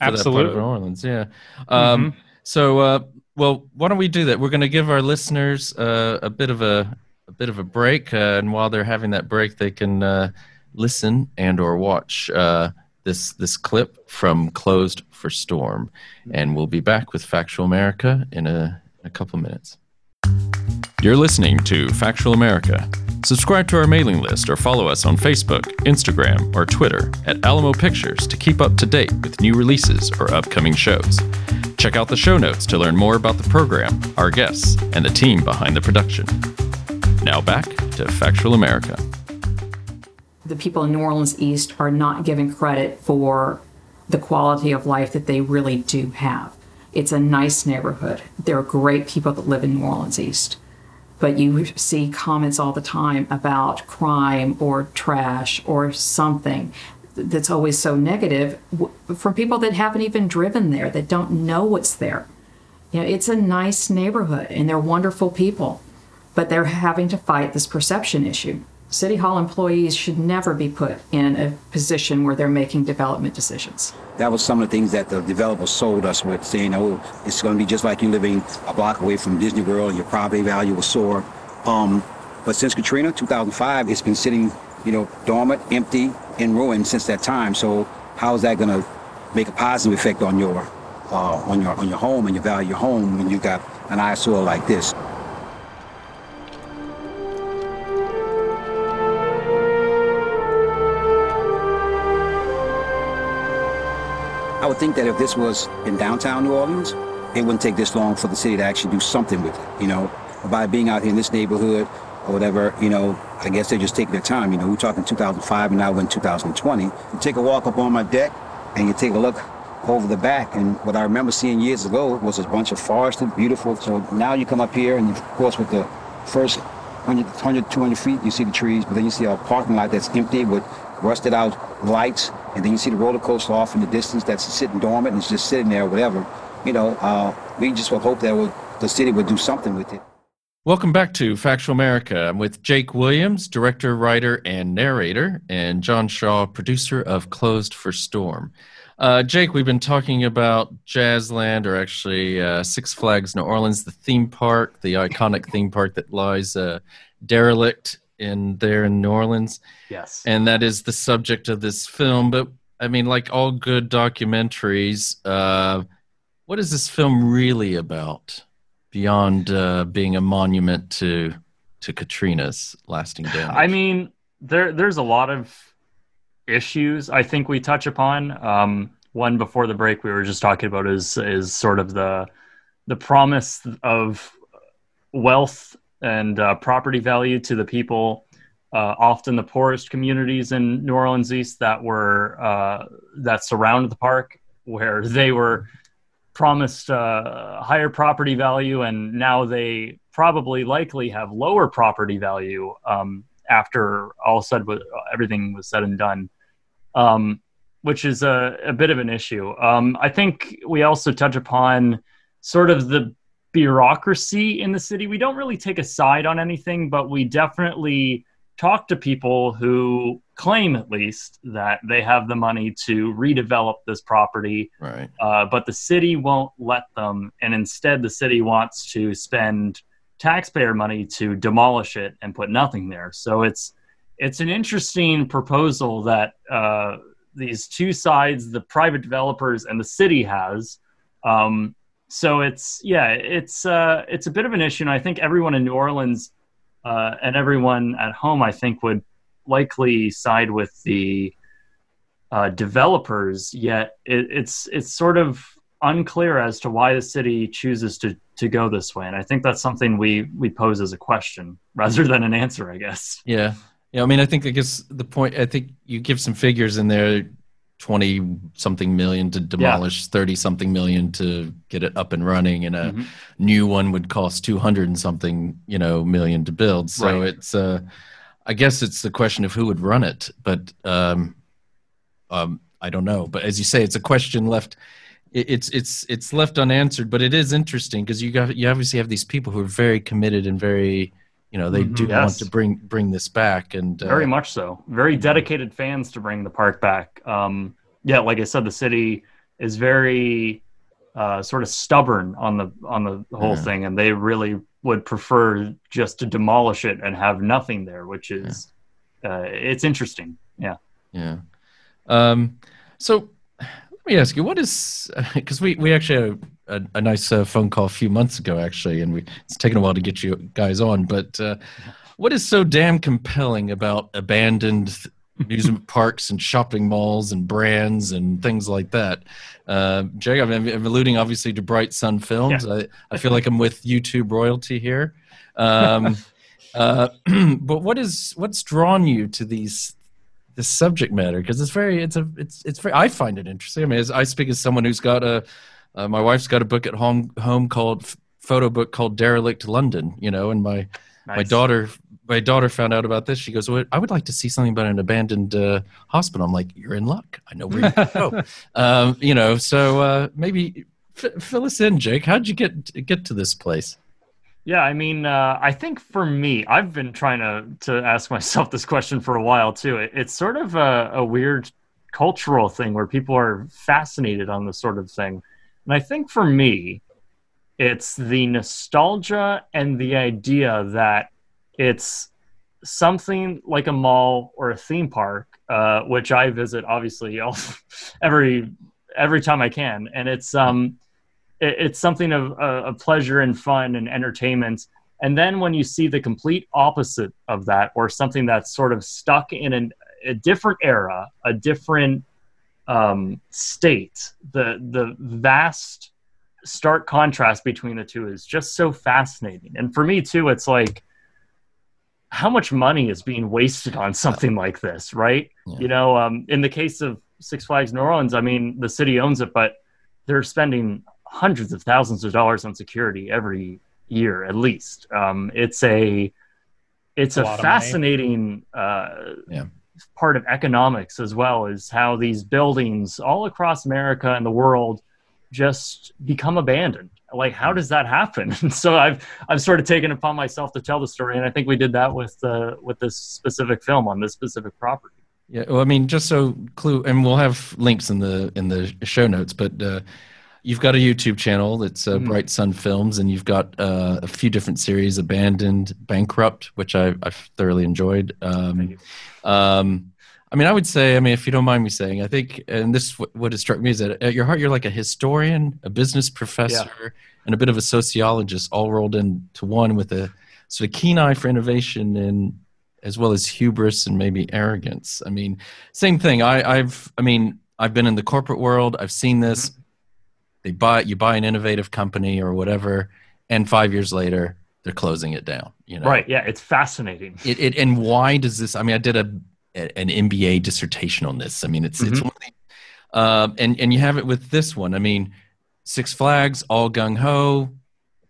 Speaker 10: part
Speaker 2: Absolutely.
Speaker 10: New Orleans. Yeah. Um, So, uh, well, why don't we do that? We're going to give our listeners uh, a bit of a a bit of a break, uh, and while they're having that break, they can uh, listen and or watch uh, this this clip from Closed for Storm, and we'll be back with Factual America in a, in a couple minutes. You're listening to Factual America. Subscribe to our mailing list or follow us on Facebook, Instagram, or Twitter at Alamo Pictures to keep up to date with new releases or upcoming shows. Check out the show notes to learn more about the program, our guests, and the team behind the production. Now back to Factual America.
Speaker 9: The people in New Orleans East are not given credit for the quality of life that they really do have. It's a nice neighborhood. There are great people that live in New Orleans East. But you see comments all the time about crime or trash or something that's always so negative from people that haven't even driven there, that don't know what's there. You know, it's a nice neighborhood and they're wonderful people, but they're having to fight this perception issue. City Hall employees should never be put in a position where they're making development decisions.
Speaker 13: That was some of the things that the developers sold us with, saying, "Oh, it's going to be just like you living a block away from Disney World, and your property value will soar." Um, but since Katrina, 2005, it's been sitting, you know, dormant, empty, in ruin since that time. So, how is that going to make a positive effect on your, uh, on your, on your home and your value of your home when you got an eyesore like this? I would think that if this was in downtown New Orleans, it wouldn't take this long for the city to actually do something with it, you know. By being out here in this neighborhood or whatever, you know, I guess they're just taking their time. You know, we're talking 2005 and now we're in 2020. You take a walk up on my deck and you take a look over the back, and what I remember seeing years ago was a bunch of forested, beautiful. So now you come up here, and of course, with the first 100, 100 200 feet, you see the trees, but then you see a parking lot that's empty with rusted out lights, and then you see the roller coaster off in the distance that's sitting dormant and it's just sitting there whatever. You know, uh, we just would hope that would, the city would do something with it.
Speaker 10: Welcome back to Factual America. I'm with Jake Williams, director, writer, and narrator, and John Shaw, producer of Closed for Storm. Uh, Jake, we've been talking about Jazzland, or actually uh, Six Flags New Orleans, the theme park, the iconic theme park that lies uh, derelict in there in New Orleans.
Speaker 1: Yes.
Speaker 10: And that is the subject of this film. But I mean, like all good documentaries, uh, what is this film really about beyond uh, being a monument to to Katrina's lasting damage?
Speaker 1: I mean, there there's a lot of issues I think we touch upon. Um, one before the break we were just talking about is is sort of the the promise of wealth and uh, property value to the people, uh, often the poorest communities in New Orleans East that were uh, that surrounded the park, where they were promised uh, higher property value, and now they probably likely have lower property value um, after all said everything was said and done. um, which is a, a bit of an issue. Um, I think we also touch upon sort of the bureaucracy in the city. We don't really take a side on anything, but we definitely talk to people who claim, at least, that they have the money to redevelop this property.
Speaker 10: Right.
Speaker 1: Uh, but the city won't let them, and instead, the city wants to spend taxpayer money to demolish it and put nothing there. So it's it's an interesting proposal that uh, these two sides, the private developers and the city, has. Um, so it's yeah, it's uh, it's a bit of an issue, and I think everyone in New Orleans uh, and everyone at home, I think, would likely side with the uh, developers. Yet it, it's it's sort of unclear as to why the city chooses to to go this way, and I think that's something we we pose as a question rather than an answer, I guess.
Speaker 10: Yeah. Yeah, I mean, I think I guess the point. I think you give some figures in there: twenty something million to demolish, thirty something million to get it up and running, and a
Speaker 1: Mhm.
Speaker 10: new one would cost two hundred and something, you know, million to build. So
Speaker 1: Right.
Speaker 10: it's, uh, I guess, it's the question of who would run it. But um, um, I don't know. But as you say, it's a question left. It's it's it's left unanswered, but it is interesting because you got you obviously have these people who are very committed and very, you know, they
Speaker 1: Mhm.
Speaker 10: do want to bring bring this back and uh,
Speaker 1: Very much so. Very dedicated fans to bring the park back. Um, yeah, like I said, the city is very uh, sort of stubborn on the on the whole
Speaker 10: Yeah.
Speaker 1: thing, and they really would prefer just to demolish it and have nothing there, which is uh, it's interesting. Yeah.
Speaker 10: Yeah. Um, so let me ask you, what is because we we actually a, a, nice uh, phone call a few months ago, actually, and we it's taken a while to get you guys on, but uh, what is so damn compelling about abandoned amusement parks and shopping malls and brands and things like that? Uh, Jay, I'm, I'm alluding obviously to Bright Sun Films. I, I feel like I'm with YouTube royalty here. Um, uh, but what is what's drawn you to these this subject matter because it's very it's a it's it's very I find it interesting. I mean, as I speak as someone who's got a uh, my wife's got a book at home home called photo book called Derelict London, you know, and my my daughter my daughter found out about this. She goes, well, "I would like to see something about an abandoned uh, hospital." I'm like, "You're in luck. I know where you can go." um, you know, so uh, maybe f- fill us in, Jake. How'd you get get to this place?
Speaker 1: Yeah, I mean, uh, I think for me, I've been trying to to ask myself this question for a while too. It, it's sort of a, a weird cultural thing where people are fascinated on this sort of thing, and I think for me, it's the nostalgia and the idea that it's something like a mall or a theme park, uh, which I visit obviously every every time I can, and it's um it, it's something of uh, pleasure and fun and entertainment. And then when you see the complete opposite of that, or something that's sort of stuck in an, a different era, a different um, state, the the vast stark contrast between the two is just so fascinating. And for me too, it's like how much money is being wasted on something like this, right? You know, um, in the case of Six Flags New Orleans, I mean, the city owns it, but they're spending hundreds of thousands of dollars on security every year, at least. Um, it's a it's
Speaker 2: A
Speaker 1: a,
Speaker 2: lot of money.
Speaker 1: fascinating uh, part of economics as well, is how these buildings all across America and the world just become abandoned. Like, how does that happen? And so I've I've sort of taken upon myself to tell the story, and I think we did that with uh, with this specific film on this specific property.
Speaker 10: Yeah, well, I mean, just so clue, and we'll have links in the in the show notes. But uh, you've got a YouTube channel that's uh,
Speaker 1: Mhm.
Speaker 10: Bright Sun Films, and you've got uh, a few different series: Abandoned, Bankrupt, which I I've thoroughly enjoyed. Um, um, I mean, I would say, I mean, if you don't mind me saying, I think, and this is what, has struck me is that at your heart, you're like a historian, a business professor, and a bit of a sociologist, all rolled into one with a sort of keen eye for innovation and as well as hubris and maybe arrogance. I mean, same thing. I, I've, I mean, I've been in the corporate world. I've seen this. They buy, you buy an innovative company or whatever, and five years later, they're closing it down. You know,
Speaker 1: Right? Yeah, it's fascinating.
Speaker 10: it, it and why does this? I mean, I did a an MBA dissertation on this. I mean, it's it's
Speaker 1: Mhm.
Speaker 10: one thing, um, and and you have it with this one. I mean, Six Flags, all gung ho,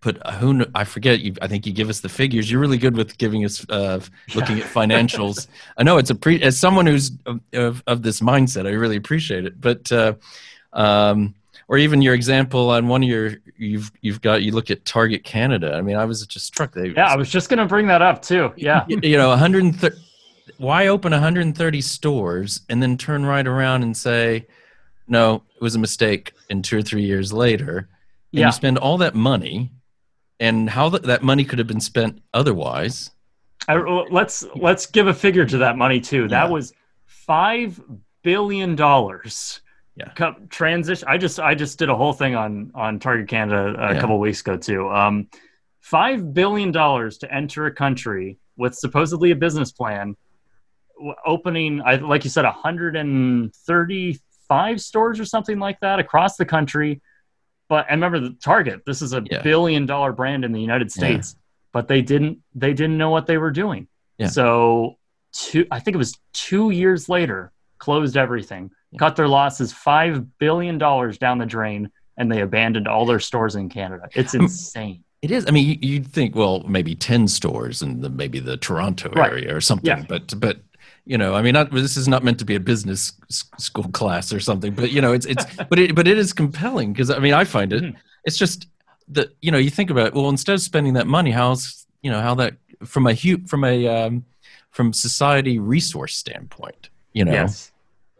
Speaker 10: but who I forget. You, I think you give us the figures. You're really good with giving us uh, looking at financials. I know it's a pre as someone who's of, of, of this mindset. I really appreciate it. But uh, um, or even your example on one of your you've you've got you look at Target Canada. I mean, I was just struck. They
Speaker 1: Yeah, I was just gonna bring that up too. Yeah.
Speaker 10: you, you know 130 why open 130 stores and then turn right around and say no it was a mistake and two or three years later and
Speaker 1: Yeah.
Speaker 10: you spend all that money and how th- that money could have been spent otherwise
Speaker 1: I, let's let's give a figure to that money too. That
Speaker 10: Yeah.
Speaker 1: was five billion dollars.
Speaker 10: Yeah.
Speaker 1: transition. I just I just did a whole thing on on Target Canada a
Speaker 10: Yeah.
Speaker 1: couple weeks ago too. Um, five billion dollars to enter a country with supposedly a business plan, opening I like you said 135 stores or something like that across the country. But and remember the Target. This is a
Speaker 10: Yeah.
Speaker 1: billion dollar brand in the United
Speaker 10: Yeah.
Speaker 1: States but they didn't they didn't know what they were doing.
Speaker 10: Yeah.
Speaker 1: So two I think it was two years later, closed everything, cut their losses five billion dollars down the drain, and they abandoned all their stores in Canada. It's
Speaker 10: Um,
Speaker 1: insane.
Speaker 10: it is i mean you- you'd think well maybe 10 stores in the maybe the toronto
Speaker 1: Right.
Speaker 10: area or something
Speaker 1: Yeah.
Speaker 10: but but you know i mean not, this is not meant to be a business school class or something but you know it's it's but it but it is compelling because i mean i find it
Speaker 1: Mm-hmm.
Speaker 10: it's just that you know you think about it, well instead of spending that money how's you know how that from a from a um, from society resource standpoint you know
Speaker 1: Yes.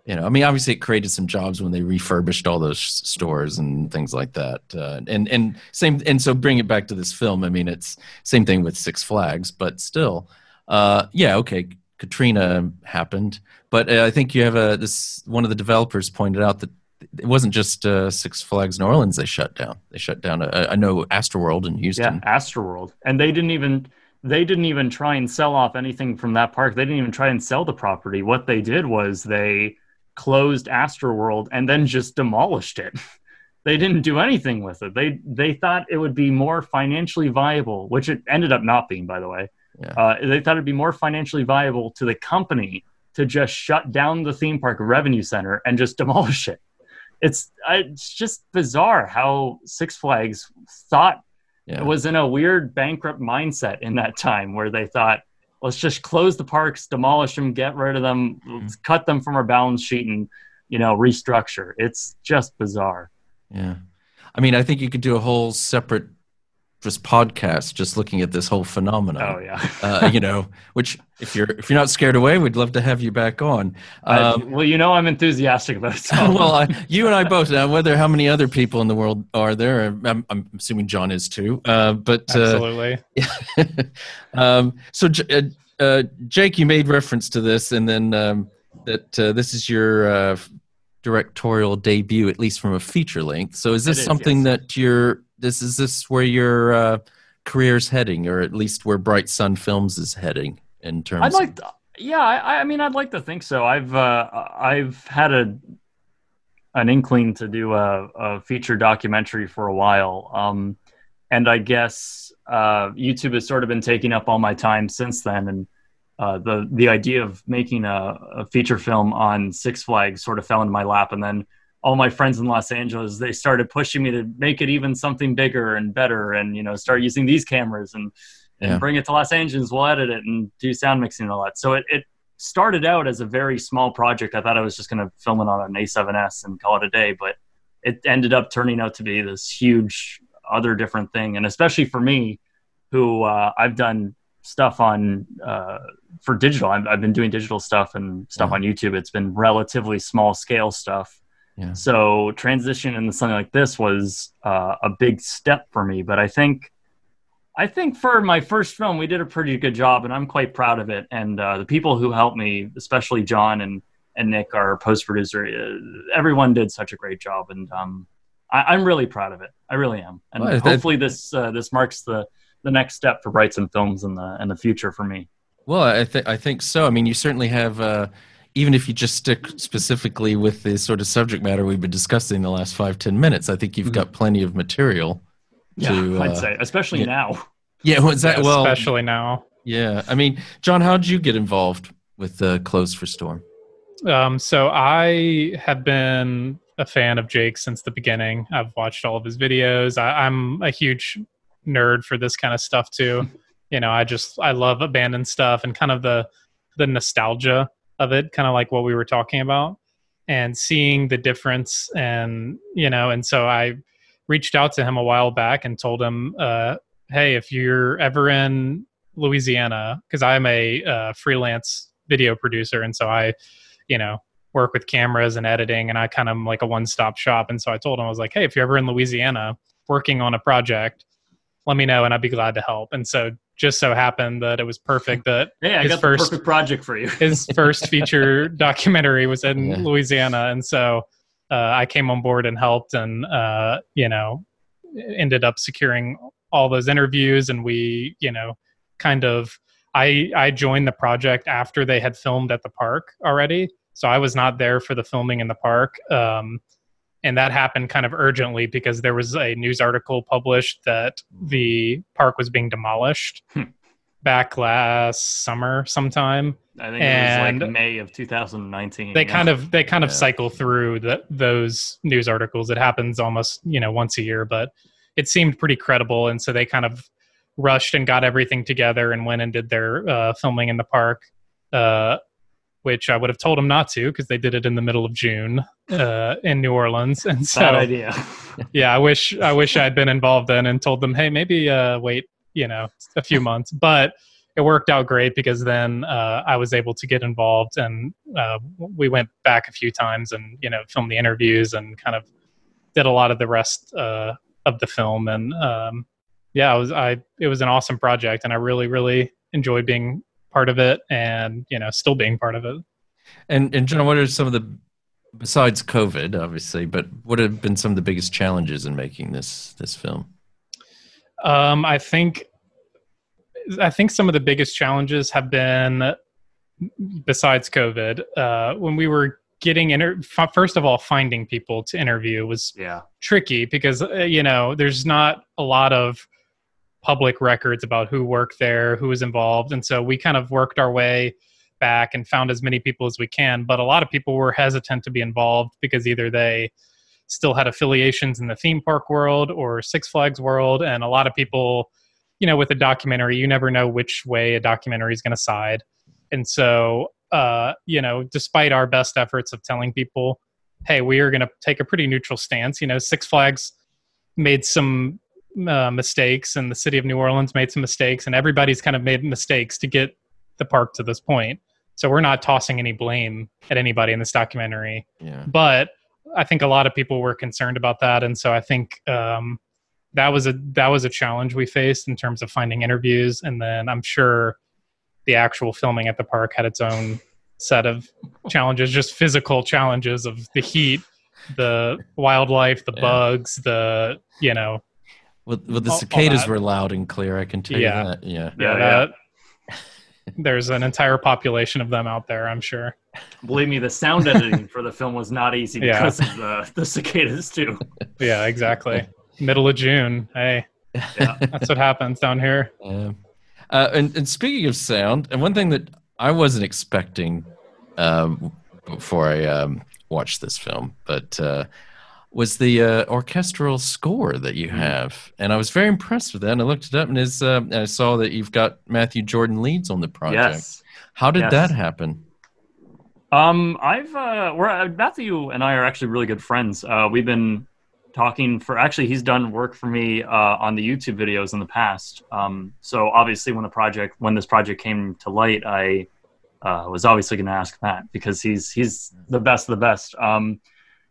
Speaker 10: You know i mean obviously it created some jobs when they refurbished all those stores and things like that uh, and and same and so bring it back to this film i mean it's same thing with six flags but still uh yeah okay katrina happened but uh, i think you have a this one of the developers pointed out that it wasn't just uh, six flags new orleans they shut down they shut down uh, i know astroworld in houston
Speaker 1: Yeah, Astroworld, and they didn't even they didn't even try and sell off anything from that park. They didn't even try and sell the property. What they did was they closed Astroworld and then just demolished it. they didn't do anything with it. They they thought it would be more financially viable, which it ended up not being, by the way.
Speaker 10: Yeah.
Speaker 1: Uh, they thought it'd be more financially viable to the company to just shut down the theme park revenue center and just demolish it. It's it's just bizarre how Six Flags thought
Speaker 10: Yeah.
Speaker 1: it was in a weird bankrupt mindset in that time where they thought, let's just close the parks, demolish them, get rid of them, mm-hmm. let's cut them from our balance sheet, and you know restructure. It's just bizarre.
Speaker 10: Yeah. I mean, I think you could do a whole separate just podcast just looking at this whole phenomenon.
Speaker 1: Oh yeah.
Speaker 10: uh, you know, which if you're if you're not scared away, we'd love to have you back on.
Speaker 1: I-
Speaker 10: Um,
Speaker 1: well, you know I'm enthusiastic about it. so-
Speaker 10: well, I, you and I both. Now, whether how many other people in the world are there, I'm, I'm assuming John is too. Uh, but uh,
Speaker 2: Absolutely.
Speaker 10: um, so, uh, uh, Jake, you made reference to this, and then um, that uh, this is your uh, directorial debut, at least from a feature length. So, is this
Speaker 1: is,
Speaker 10: something
Speaker 1: yes.
Speaker 10: that you're? This is this where your uh, career's heading, or at least where Bright Sun Films is heading in terms?
Speaker 1: I'd like, to, yeah, I, I mean, I'd like to think so. I've uh, I've had a an inkling to do a, a feature documentary for a while, um, and I guess uh, YouTube has sort of been taking up all my time since then. And uh, the the idea of making a, a feature film on Six Flags sort of fell into my lap, and then all my friends in Los Angeles they started pushing me to make it even something bigger and better, and you know, start using these cameras and and
Speaker 10: Yeah.
Speaker 1: bring it to Los Angeles. We'll edit it and do sound mixing and all that. So it, it started out as a very small project. I thought I was just going to film it on an A7S and call it a day, but it ended up turning out to be this huge other different thing. And especially for me, who uh, I've done stuff on uh, for digital. I've, I've been doing digital stuff and stuff on YouTube. It's been relatively small scale stuff.
Speaker 10: Yeah.
Speaker 1: So transition into something like this was uh, a big step for me. But I think I think for my first film, we did a pretty good job, and I'm quite proud of it. And uh, the people who helped me, especially John and and Nick, our post producer, uh, everyone did such a great job, and um, I, I'm really proud of it. I really am, and
Speaker 10: Well, that-
Speaker 1: hopefully this uh, this marks the the next step for Bright Sun Films in the in the future for me.
Speaker 10: Well, I think I think so. I mean, you certainly have. Even if you just stick specifically with the sort of subject matter we've been discussing the last five ten minutes, I think you've got plenty of material.
Speaker 1: Yeah,
Speaker 10: to,
Speaker 1: I'd
Speaker 10: uh,
Speaker 1: say, especially
Speaker 10: yeah.
Speaker 1: now.
Speaker 10: Yeah, was that
Speaker 2: Yeah,
Speaker 10: well?
Speaker 2: especially now.
Speaker 10: Yeah, I mean, John, how did you get involved with uh, Closed for Storm?
Speaker 2: Um, so I have been a fan of Jake since the beginning. I've watched all of his videos. I, I'm a huge nerd for this kind of stuff too. you know, I just I love abandoned stuff and kind of the the nostalgia of it, kind of like what we were talking about, and seeing the difference. And you know, and so I reached out to him a while back and told him, uh, "Hey, if you're ever in Louisiana, because I'm a uh, freelance video producer, and so I, you know, work with cameras and editing, and I kind of like a one-stop shop. And so I told him, I was like, "Hey, if you're ever in Louisiana working on a project." let me know and I'd be glad to help. And so just so happened that it was perfect that
Speaker 1: hey, I
Speaker 2: his
Speaker 1: got
Speaker 2: first
Speaker 1: the perfect project for you.
Speaker 2: his first feature documentary was in
Speaker 10: Yeah.
Speaker 2: Louisiana, and so uh, I came on board and helped, and uh, you know, ended up securing all those interviews, and we, you know, kind of. I I joined the project after they had filmed at the park already, so I was not there for the filming in the park. Um, and that happened kind of urgently because there was a news article published that the park was being demolished back last summer sometime
Speaker 1: I think it was like May of 2019.
Speaker 2: they
Speaker 1: yeah.
Speaker 2: kind of they kind of cycle through the, those news articles it happens almost you know once a year but it seemed pretty credible and so they kind of rushed and got everything together and went and did their uh, filming in the park uh, which i would have told them not to because they did it in the middle of june uh, in new orleans. And so
Speaker 1: Bad idea.
Speaker 2: yeah i wish i wish i'd been involved then and told them hey maybe uh, wait you know a few months. But it worked out great because then uh, i was able to get involved and uh, we went back a few times and you know filmed the interviews and kind of did a lot of the rest uh, of the film. And um, yeah it was i it was an awesome project and i really really enjoyed being part of it and you know still being part of it
Speaker 10: And and John, what are some of the besides COVID, obviously, but what have been some of the biggest challenges in making this this film?
Speaker 2: Um, I think I think some of the biggest challenges have been besides COVID. Uh, when we were getting inter- first of all, finding people to interview was
Speaker 1: yeah
Speaker 2: tricky because uh, you know there's not a lot of public records about who worked there, who was involved, and so we kind of worked our way back and found as many people as we can. But a lot of people were hesitant to be involved because either they still had affiliations in the theme park world or Six Flags world, and a lot of people, you know, with a documentary, you never know which way a documentary is going to side, and so uh, you know, despite our best efforts of telling people, hey, we are going to take a pretty neutral stance. You know, Six Flags made some uh, mistakes, and the city of New Orleans made some mistakes, and everybody's kind of made mistakes to get the park to this point. So we're not tossing any blame at anybody in this documentary.
Speaker 10: Yeah.
Speaker 2: But I think a lot of people were concerned about that, and so I think um, that was a that was a challenge we faced in terms of finding interviews, and then I'm sure the actual filming at the park had its own set of challenges, just physical challenges of the heat, the wildlife, the bugs, the you know.
Speaker 10: Well, well the
Speaker 2: all- all
Speaker 10: cicadas
Speaker 2: that.
Speaker 10: were loud and clear. I can tell
Speaker 2: Yeah.
Speaker 10: you that. Yeah.
Speaker 2: Yeah, that, there's an entire population of them out there, I'm sure.
Speaker 1: Believe me, the sound editing for the film was not easy
Speaker 2: Yeah.
Speaker 1: because of the, the cicadas too.
Speaker 2: Yeah, exactly. Middle of June. Hey, that's what happens down here.
Speaker 10: Yeah. Uh, and, and speaking of sound, and one thing that I wasn't expecting um, before I um, watched this film, but uh, was the uh, orchestral score that you have, and I was very impressed with that. And I looked it up, and, is, uh, and I saw that you've got Matthew Jordan Leeds on the project.
Speaker 1: Yes.
Speaker 10: How did
Speaker 1: Yes.
Speaker 10: that happen?
Speaker 1: Um, I've uh, we're uh, Matthew and I are actually really good friends. Uh, we've been talking for actually he's done work for me uh, on the YouTube videos in the past. Um, so obviously when the project when this project came to light, I uh, was obviously going to ask Matt because he's he's the best of the best. Um,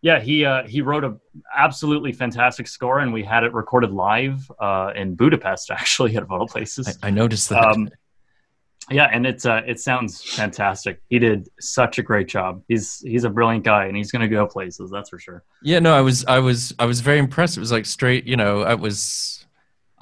Speaker 1: yeah, he uh, he wrote a absolutely fantastic score, and we had it recorded live uh, in Budapest, actually, at all places.
Speaker 10: I noticed that.
Speaker 1: Um, yeah, and it's uh, it sounds fantastic. He did such a great job. He's he's a brilliant guy, and he's going to go places. That's for sure.
Speaker 10: Yeah, no, I was, I was, I was very impressed. It was like straight, you know, I was,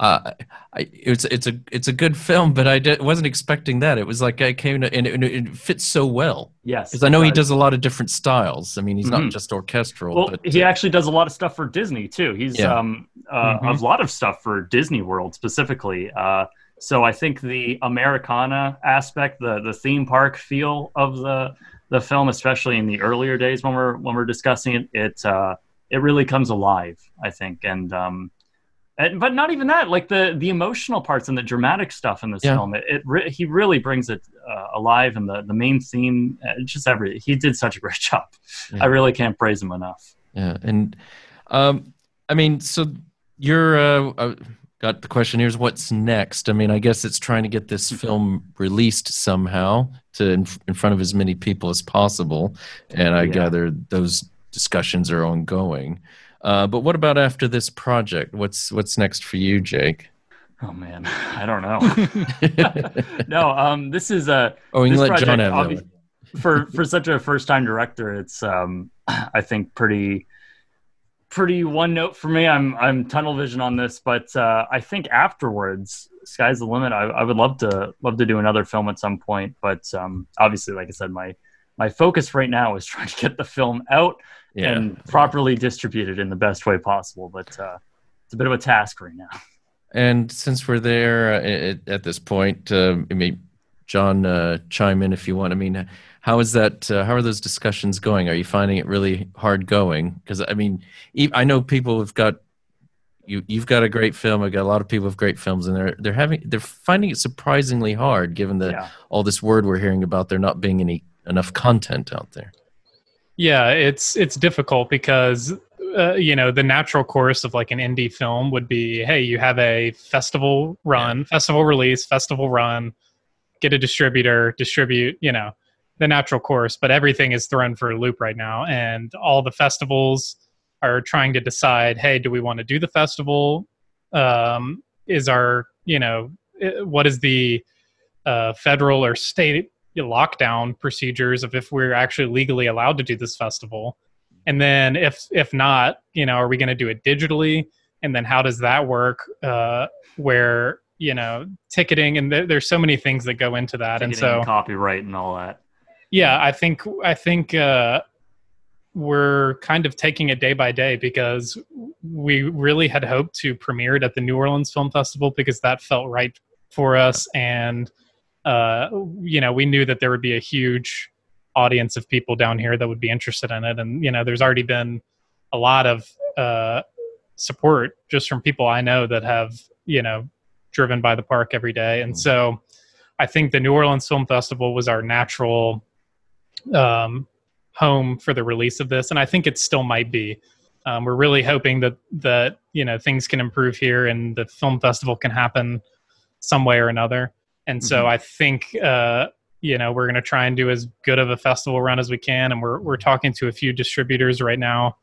Speaker 10: uh, I, it's, it's a, it's a good film, but I did, wasn't expecting that. It was like I came to, and it, and it fits so well.
Speaker 1: Yes,
Speaker 10: because I know
Speaker 1: it
Speaker 10: he
Speaker 1: does.
Speaker 10: does a lot of different styles. I mean, he's
Speaker 1: Mhm.
Speaker 10: not just orchestral,
Speaker 1: Well,
Speaker 10: but
Speaker 1: he actually does a lot of stuff for Disney too. He's
Speaker 10: Yeah.
Speaker 1: um uh,
Speaker 10: Mhm.
Speaker 1: a lot of stuff for Disney World specifically. Uh, so I think the Americana aspect, the the theme park feel of the the film, especially in the earlier days when we're when we're discussing it, it uh, it really comes alive. I think, and um, And, but not even that. Like the the emotional parts and the dramatic stuff in this
Speaker 10: Yeah.
Speaker 1: film, it, it re- he really brings it uh, alive. And the the main theme, uh, just every he did such a great job.
Speaker 10: Yeah.
Speaker 1: I really can't praise him enough.
Speaker 10: Yeah, and um, I mean, so you're uh, uh, got the question. Here's what's next. I mean, I guess it's trying to get this film released somehow to in, in front of as many people as possible, and I
Speaker 1: Yeah.
Speaker 10: gather those discussions are ongoing. Uh, but what about after this project? What's what's next for you, Jake?
Speaker 1: Oh man, I don't know. no, um, this is a.
Speaker 10: Oh, you
Speaker 1: this
Speaker 10: let John have
Speaker 1: for for such a first time director, it's um, I think pretty pretty one note for me. I'm I'm tunnel vision on this, but uh, I think afterwards, sky's the limit. I, I would love to love to do another film at some point, but um, obviously, like I said, my my focus right now is trying to get the film out
Speaker 10: Yeah.
Speaker 1: and properly distributed in the best way possible. But uh, it's a bit of a task right now.
Speaker 10: And since we're there uh, at, at this point, uh, I mean, John, uh, chime in if you want. I mean, how is that? Uh, how are those discussions going? Are you finding it really hard going? Because I mean, I know people have got you. You've got a great film. I got a lot of people with great films, and they're they're having they're finding it surprisingly hard, given the
Speaker 1: Yeah.
Speaker 10: all this word we're hearing about there not being any enough content out there.
Speaker 2: Yeah, it's it's difficult because uh, you know the natural course of like an indie film would be, hey, you have a festival run, festival release, festival run, get a distributor, distribute, you know, the natural course. But everything is thrown for a loop right now, and all the festivals are trying to decide, hey, do we want to do the festival? Um, is our you know eh, what is the uh, federal or state lockdown procedures of if we're actually legally allowed to do this festival. And then if if not you know are we going to do it digitally? And then how does that work uh where you know ticketing and there, there's so many things that go into that. And so
Speaker 1: copyright and all that.
Speaker 2: yeah i think i think uh we're kind of taking it day by day because we really had hoped to premiere it at the new orleans film festival because that felt right for us. And uh you know we knew that there would be a huge audience of people down here that would be interested in it. And you know there's already been a lot of uh support just from people i know that have you know driven by the park every day. And so i think the new orleans film festival was our natural um home for the release of this. And i think it still might be. Um, we're really hoping that that you know things can improve here and the film festival can happen some way or another and so
Speaker 1: Mhm.
Speaker 2: i think uh you know we're going to try and do as good of a festival run as we can and we're we're talking to a few distributors right now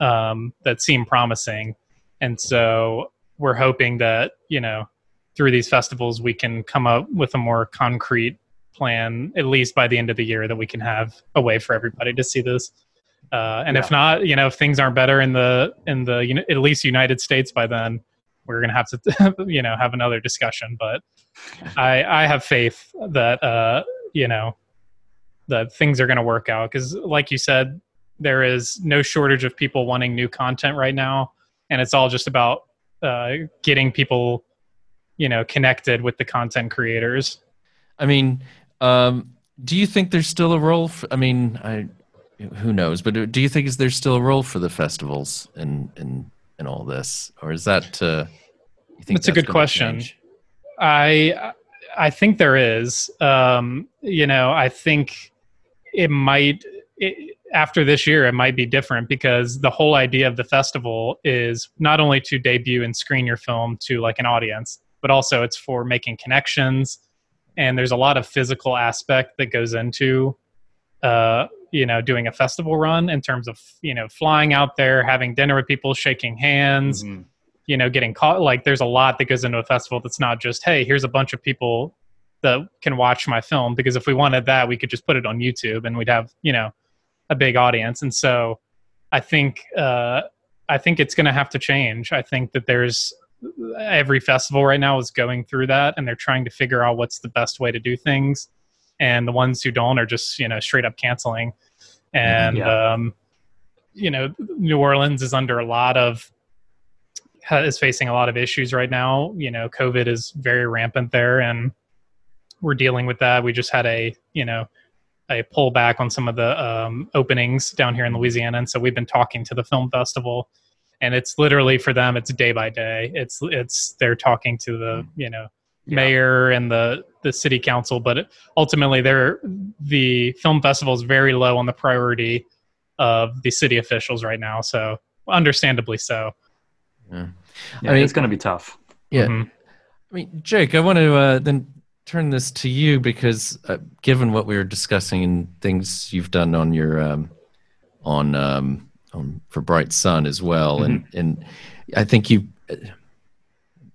Speaker 2: um that seem promising. And so we're hoping that you know through these festivals we can come up with a more concrete plan at least by the end of the year that we can have a way for everybody to see this. Uh, and if not you know if things aren't better in the in the uni- at least united states by then we're gonna have to you know have another discussion but i i have faith that uh you know that things are gonna work out because like you said there is no shortage of people wanting new content right now and it's all just about uh getting people you know connected with the content creators
Speaker 10: I mean, um, do you think there's still a role? For, I mean, I who knows, but do you think is there still a role for the festivals and and and all this, or is that? Uh, you think
Speaker 2: That's a good question.
Speaker 10: change?
Speaker 2: I I think there is. Um, you know, I think it might it, after this year it might be different because the whole idea of the festival is not only to debut and screen your film to like an audience, but also it's for making connections. And there's a lot of physical aspect that goes into uh, you know doing a festival run in terms of you know flying out there, having dinner with people, shaking hands
Speaker 1: Mhm.
Speaker 2: you know getting caught like there's a lot that goes into a festival that's not just hey here's a bunch of people that can watch my film because if we wanted that we could just put it on youtube and we'd have you know a big audience. And so i think uh i think it's going to have to change. I think that there's every festival right now is going through that and they're trying to figure out what's the best way to do things and the ones who don't are just you know straight up canceling and
Speaker 1: Yeah.
Speaker 2: um you know new orleans is under a lot of is facing a lot of issues right now. You know, COVID is very rampant there, and we're dealing with that. We just had a you know a pullback on some of the um, openings down here in Louisiana, and so we've been talking to the film festival, and it's literally for them it's day by day it's it's they're talking to the you know mayor and the the city council but ultimately they're the film festival is very low on the priority of the city officials right now so understandably so
Speaker 1: yeah, I mean, it's going to be tough.
Speaker 10: Yeah. Mm-hmm. I mean, Jake, I want to uh, then turn this to you because uh, given what we were discussing and things you've done on your um, on um, on for Bright Sun as well, mm-hmm. and and I think you,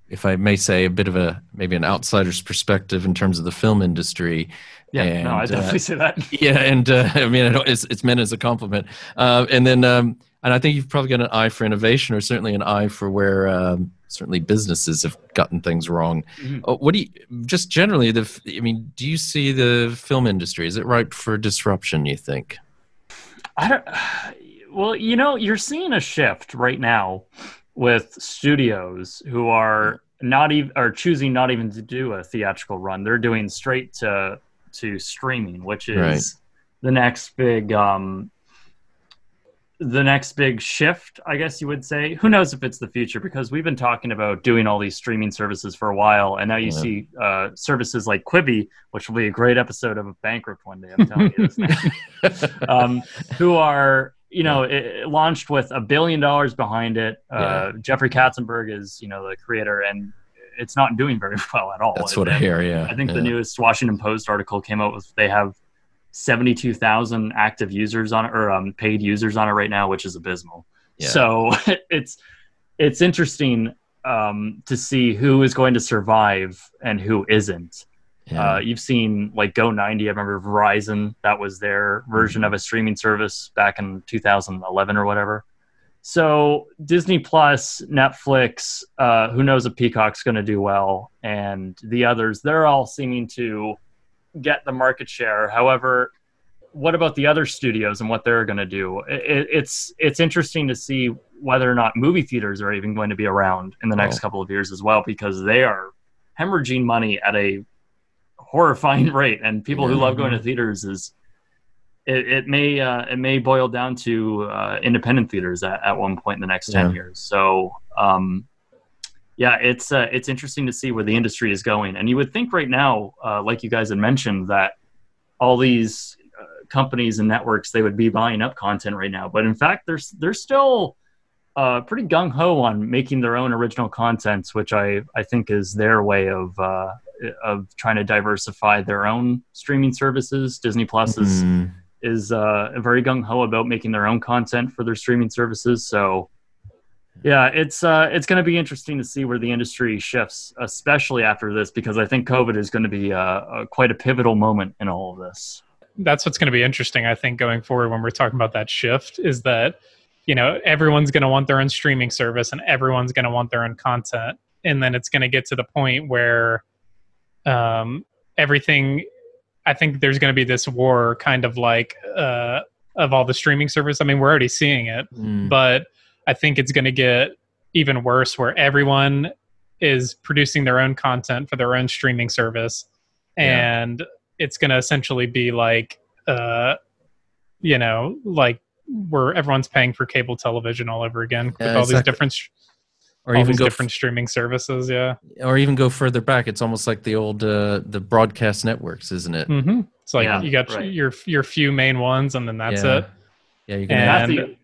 Speaker 10: if I may say, a bit of a maybe an outsider's perspective in terms of the film industry.
Speaker 1: Yeah, and, no, I definitely uh, say that.
Speaker 10: Yeah, and uh, I mean, it's, it's meant as a compliment. Uh, and then, um, and I think you've probably got an eye for innovation, or certainly an eye for where um, certainly businesses have gotten things wrong. Mm-hmm. Uh, what do you just generally the? I mean, do you see the film industry? Is it ripe for disruption? You think?
Speaker 1: I don't. Well, you know, you're seeing a shift right now with studios who are not even are choosing not even to do a theatrical run. They're doing straight to to streaming, which is right. the next big um, the next big shift, I guess you would say. Who knows if it's the future because we've been talking about doing all these streaming services for a while, and now you yeah. see uh, services like Quibi, which will be a great episode of a bankrupt one day. I'm telling you this, um, who are you know it, launched with a billion dollars behind it. Uh, yeah. Jeffrey Katzenberg is you know the creator, and it's not doing very well at all.
Speaker 10: That's what I hear. Yeah,
Speaker 1: I think
Speaker 10: yeah.
Speaker 1: the newest Washington Post article came out with they have 72,000 active users on it or um, paid users on it right now, which is abysmal. Yeah. So it's it's interesting um, to see who is going to survive and who isn't. Yeah. Uh, you've seen like Go90. I remember Verizon. That was their version mm-hmm. of a streaming service back in 2011 or whatever. So Disney Plus, Netflix, uh, who knows if Peacock's going to do well, and the others, they're all seeming to get the market share. However, what about the other studios and what they're going to do? It, it's it's interesting to see whether or not movie theaters are even going to be around in the next oh. couple of years as well, because they are hemorrhaging money at a horrifying rate, and people who love going to theaters is it, it may uh, it may boil down to uh, independent theaters at, at one point in the next ten years. So um, yeah, it's uh, it's interesting to see where the industry is going. And you would think right now, uh, like you guys had mentioned, that all these uh, companies and networks they would be buying up content right now. But in fact, there's they're still uh, pretty gung ho on making their own original contents, which I I think is their way of uh, of trying to diversify their own streaming services. Disney Plus is mm-hmm. is uh, very gung ho about making their own content for their streaming services. So yeah, it's uh, it's going to be interesting to see where the industry shifts, especially after this, because I think COVID is going to be uh, a, quite a pivotal moment in all of this.
Speaker 2: That's what's going to be interesting, I think, going forward when we're talking about that shift is that you know everyone's going to want their own streaming service and everyone's going to want their own content, and then it's going to get to the point where um, everything. I think there's going to be this war, kind of like uh, of all the streaming service. I mean, we're already seeing it, mm. but I think it's going to get even worse where everyone is producing their own content for their own streaming service and yeah. it's going to essentially be like uh you know like where everyone's paying for cable television all over again with all exactly. these different or all even these different f- streaming services yeah
Speaker 10: or even go further back it's almost like the old uh the broadcast networks isn't it
Speaker 2: mm-hmm. it's like yeah, you got right. your your few main ones and then that's
Speaker 10: yeah.
Speaker 2: it
Speaker 10: yeah you're gonna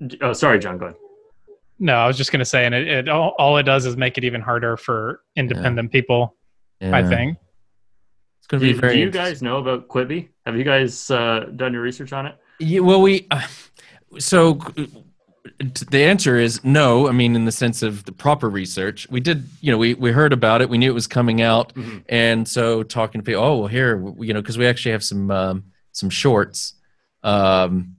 Speaker 1: and, oh sorry john go ahead
Speaker 2: no, I was just going to say, and it, it all, all, it does is make it even harder for independent yeah. people. Yeah. I think
Speaker 1: it's going to be do, very. Do you guys know about Quibi? Have you guys uh, done your research on it?
Speaker 10: Yeah, well, we uh, so the answer is no. I mean, in the sense of the proper research, we did. You know, we we heard about it. We knew it was coming out, mm-hmm. and so talking to people. Oh, well, here, you know, because we actually have some um, some shorts. Um,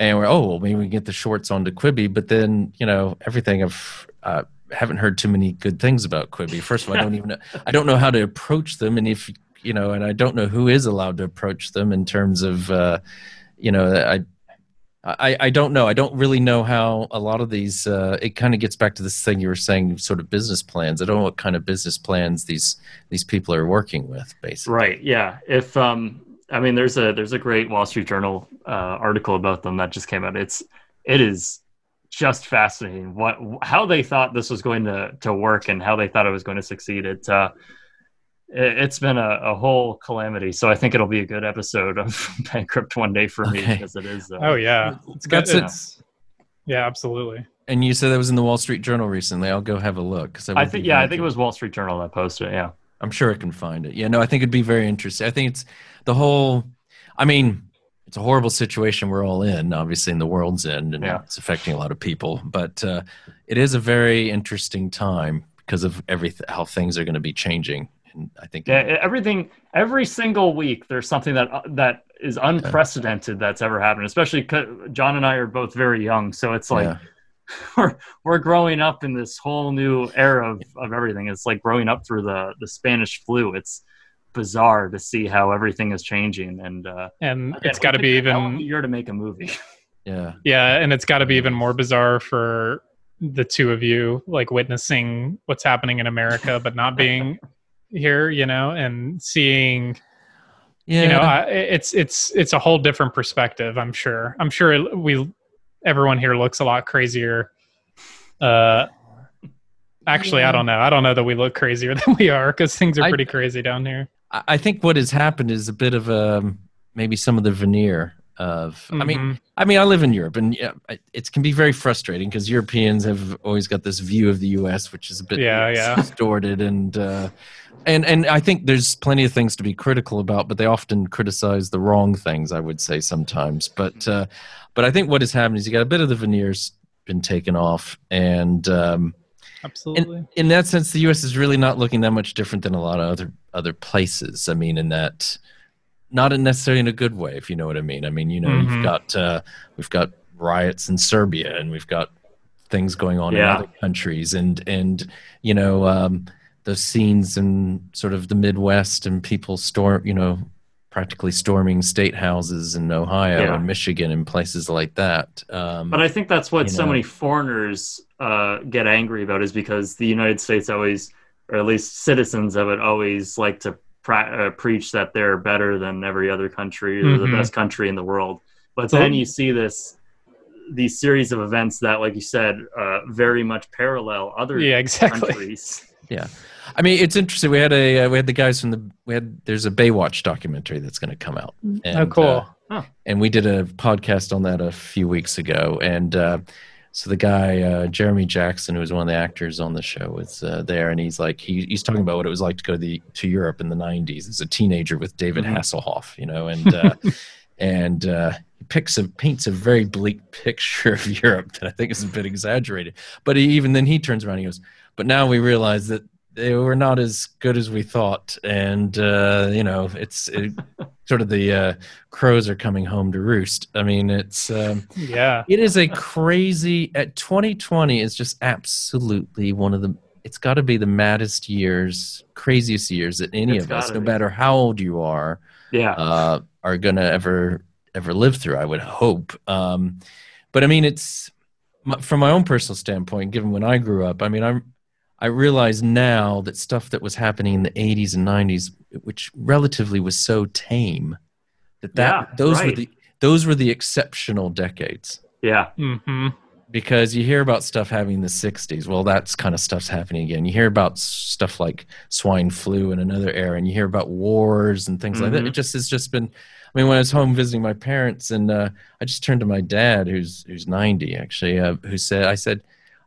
Speaker 10: and we're oh well maybe we can get the shorts onto Quibi, but then you know everything I've uh, haven't heard too many good things about Quibi. First of all, I don't even know, I don't know how to approach them, and if you know, and I don't know who is allowed to approach them in terms of uh, you know I. I, I don't know. I don't really know how a lot of these. Uh, it kind of gets back to this thing you were saying, sort of business plans. I don't know what kind of business plans these these people are working with, basically.
Speaker 1: Right. Yeah. If um, I mean, there's a there's a great Wall Street Journal uh, article about them that just came out. It's it is just fascinating. What how they thought this was going to to work and how they thought it was going to succeed. It uh, it, has been a, a, whole calamity. So I think it'll be a good episode of Bankrupt one day for me
Speaker 2: okay.
Speaker 1: because it is. Uh,
Speaker 2: oh yeah, it's good. It's, yeah, absolutely.
Speaker 10: And you said that was in the Wall Street Journal recently. I'll go have a look.
Speaker 1: I, I think yeah, I think it was Wall Street Journal that posted it. Yeah,
Speaker 10: I'm sure I can find it. Yeah, no, I think it'd be very interesting. I think it's the whole. I mean, it's a horrible situation we're all in, obviously in the world's end, and yeah. it's affecting a lot of people. But uh, it is a very interesting time because of everything, how things are going to be changing. And I think
Speaker 1: yeah, everything, every single week, there's something that uh, that is unprecedented that's ever happened. Especially John and I are both very young, so it's like. Yeah. We're, we're growing up in this whole new era of, of everything. It's like growing up through the, the Spanish flu. It's bizarre to see how everything is changing and uh
Speaker 2: and again, it's got to be even
Speaker 1: year to make a movie
Speaker 10: yeah
Speaker 2: yeah and it's got to be even more bizarre for the two of you like witnessing what's happening in america but not being here you know and seeing yeah. you know I, it's it's it's a whole different perspective i'm sure i'm sure we everyone here looks a lot crazier uh actually yeah. i don't know i don't know that we look crazier than we are because things are pretty I, crazy down here
Speaker 10: I think what has happened is a bit of a um, maybe some of the veneer of. Mm-hmm. I mean, mm-hmm. I mean, I live in Europe, and yeah, it can be very frustrating because Europeans have always got this view of the U.S. which is a bit
Speaker 2: yeah, yeah.
Speaker 10: distorted, and uh, and and I think there's plenty of things to be critical about, but they often criticize the wrong things. I would say sometimes, but uh, but I think what has happened is you got a bit of the veneers been taken off, and um,
Speaker 2: Absolutely.
Speaker 10: In, in, that sense, the U.S. is really not looking that much different than a lot of other other places. I mean, in that, not necessarily in a good way, if you know what I mean. I mean, you know, mm-hmm. you've got uh, we've got riots in Serbia, and we've got things going on yeah. in other countries, and and you know, um, the scenes in sort of the Midwest, and people storm, you know, practically storming state houses in Ohio yeah. and Michigan and places like that. Um,
Speaker 1: but I think that's what so know. many foreigners uh, get angry about is because the United States always, or at least citizens of it, always like to pra- uh, preach that they're better than every other country, or mm-hmm. the best country in the world. But so, then you see this these series of events that, like you said, uh, very much parallel other
Speaker 2: yeah, exactly.
Speaker 1: countries.
Speaker 10: Yeah. I mean, it's interesting. We had a uh, we had the guys from the we had there's a Baywatch documentary that's going to come out.
Speaker 2: Mm. And, oh, cool! Uh,
Speaker 10: huh. And we did a podcast on that a few weeks ago, and uh, so the guy uh, Jeremy Jackson, who was one of the actors on the show, was uh, there, and he's like he, he's talking about what it was like to go to the to Europe in the '90s as a teenager with David mm-hmm. Hasselhoff, you know, and uh, and he picks a paints a very bleak picture of Europe that I think is a bit exaggerated. But he, even then, he turns around and he goes, "But now we realize that." They were not as good as we thought, and uh, you know, it's it, sort of the uh, crows are coming home to roost. I mean, it's um,
Speaker 2: yeah,
Speaker 10: it is a crazy. At 2020 is just absolutely one of the. It's got to be the maddest years, craziest years that any it's of us, no matter how old you are,
Speaker 1: yeah,
Speaker 10: uh, are gonna ever ever live through. I would hope. Um, but I mean, it's from my own personal standpoint. Given when I grew up, I mean, I'm I realize now that stuff that was happening in the 80s and 90s, which relatively was so tame, that, that yeah, those right. were the those were the exceptional decades.
Speaker 1: Yeah.
Speaker 2: Mm-hmm.
Speaker 10: Because you hear about stuff happening in the 60s. Well, that's kind of stuff's happening again. You hear about stuff like swine flu in another era, and you hear about wars and things mm-hmm. like that. Mm-hmm. It just has just been. I mean, when I was home visiting my parents, and uh, I just turned to my dad, who's who's 90 actually, uh, who said, "I said,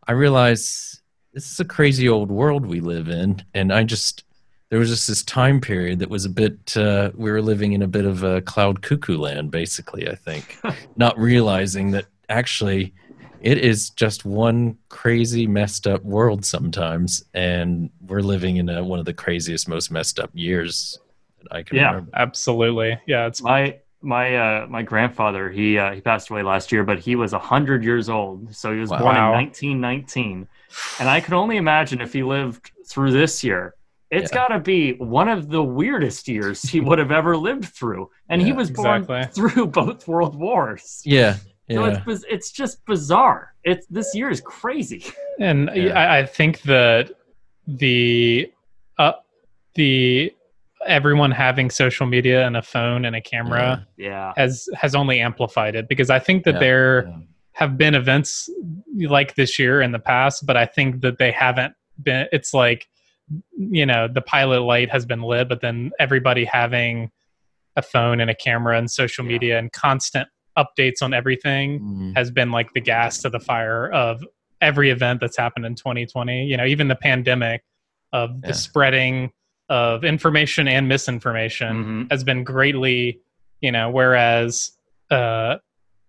Speaker 10: I realize this is a crazy old world we live in and i just there was just this time period that was a bit uh, we were living in a bit of a cloud cuckoo land basically i think not realizing that actually it is just one crazy messed up world sometimes and we're living in a, one of the craziest most messed up years that i can
Speaker 2: yeah
Speaker 10: remember.
Speaker 2: absolutely yeah it's
Speaker 1: my my uh, my grandfather he uh, he passed away last year but he was 100 years old so he was wow. born in 1919 and I can only imagine if he lived through this year, it's yeah. got to be one of the weirdest years he would have ever lived through. And yeah, he was born exactly. through both world wars.
Speaker 10: Yeah.
Speaker 1: Yeah. So it's it's just bizarre. It's this year is crazy.
Speaker 2: And yeah. I, I, think that the uh, the everyone having social media and a phone and a camera
Speaker 1: yeah.
Speaker 2: has has only amplified it because I think that they're have been events like this year in the past, but I think that they haven't been. It's like you know the pilot light has been lit, but then everybody having a phone and a camera and social media and constant updates on everything
Speaker 10: Mm.
Speaker 2: has been like the gas to the fire of every event that's happened in 2020 you know even the pandemic of
Speaker 10: Yeah.
Speaker 2: the spreading of information and misinformation has been greatly you know whereas uh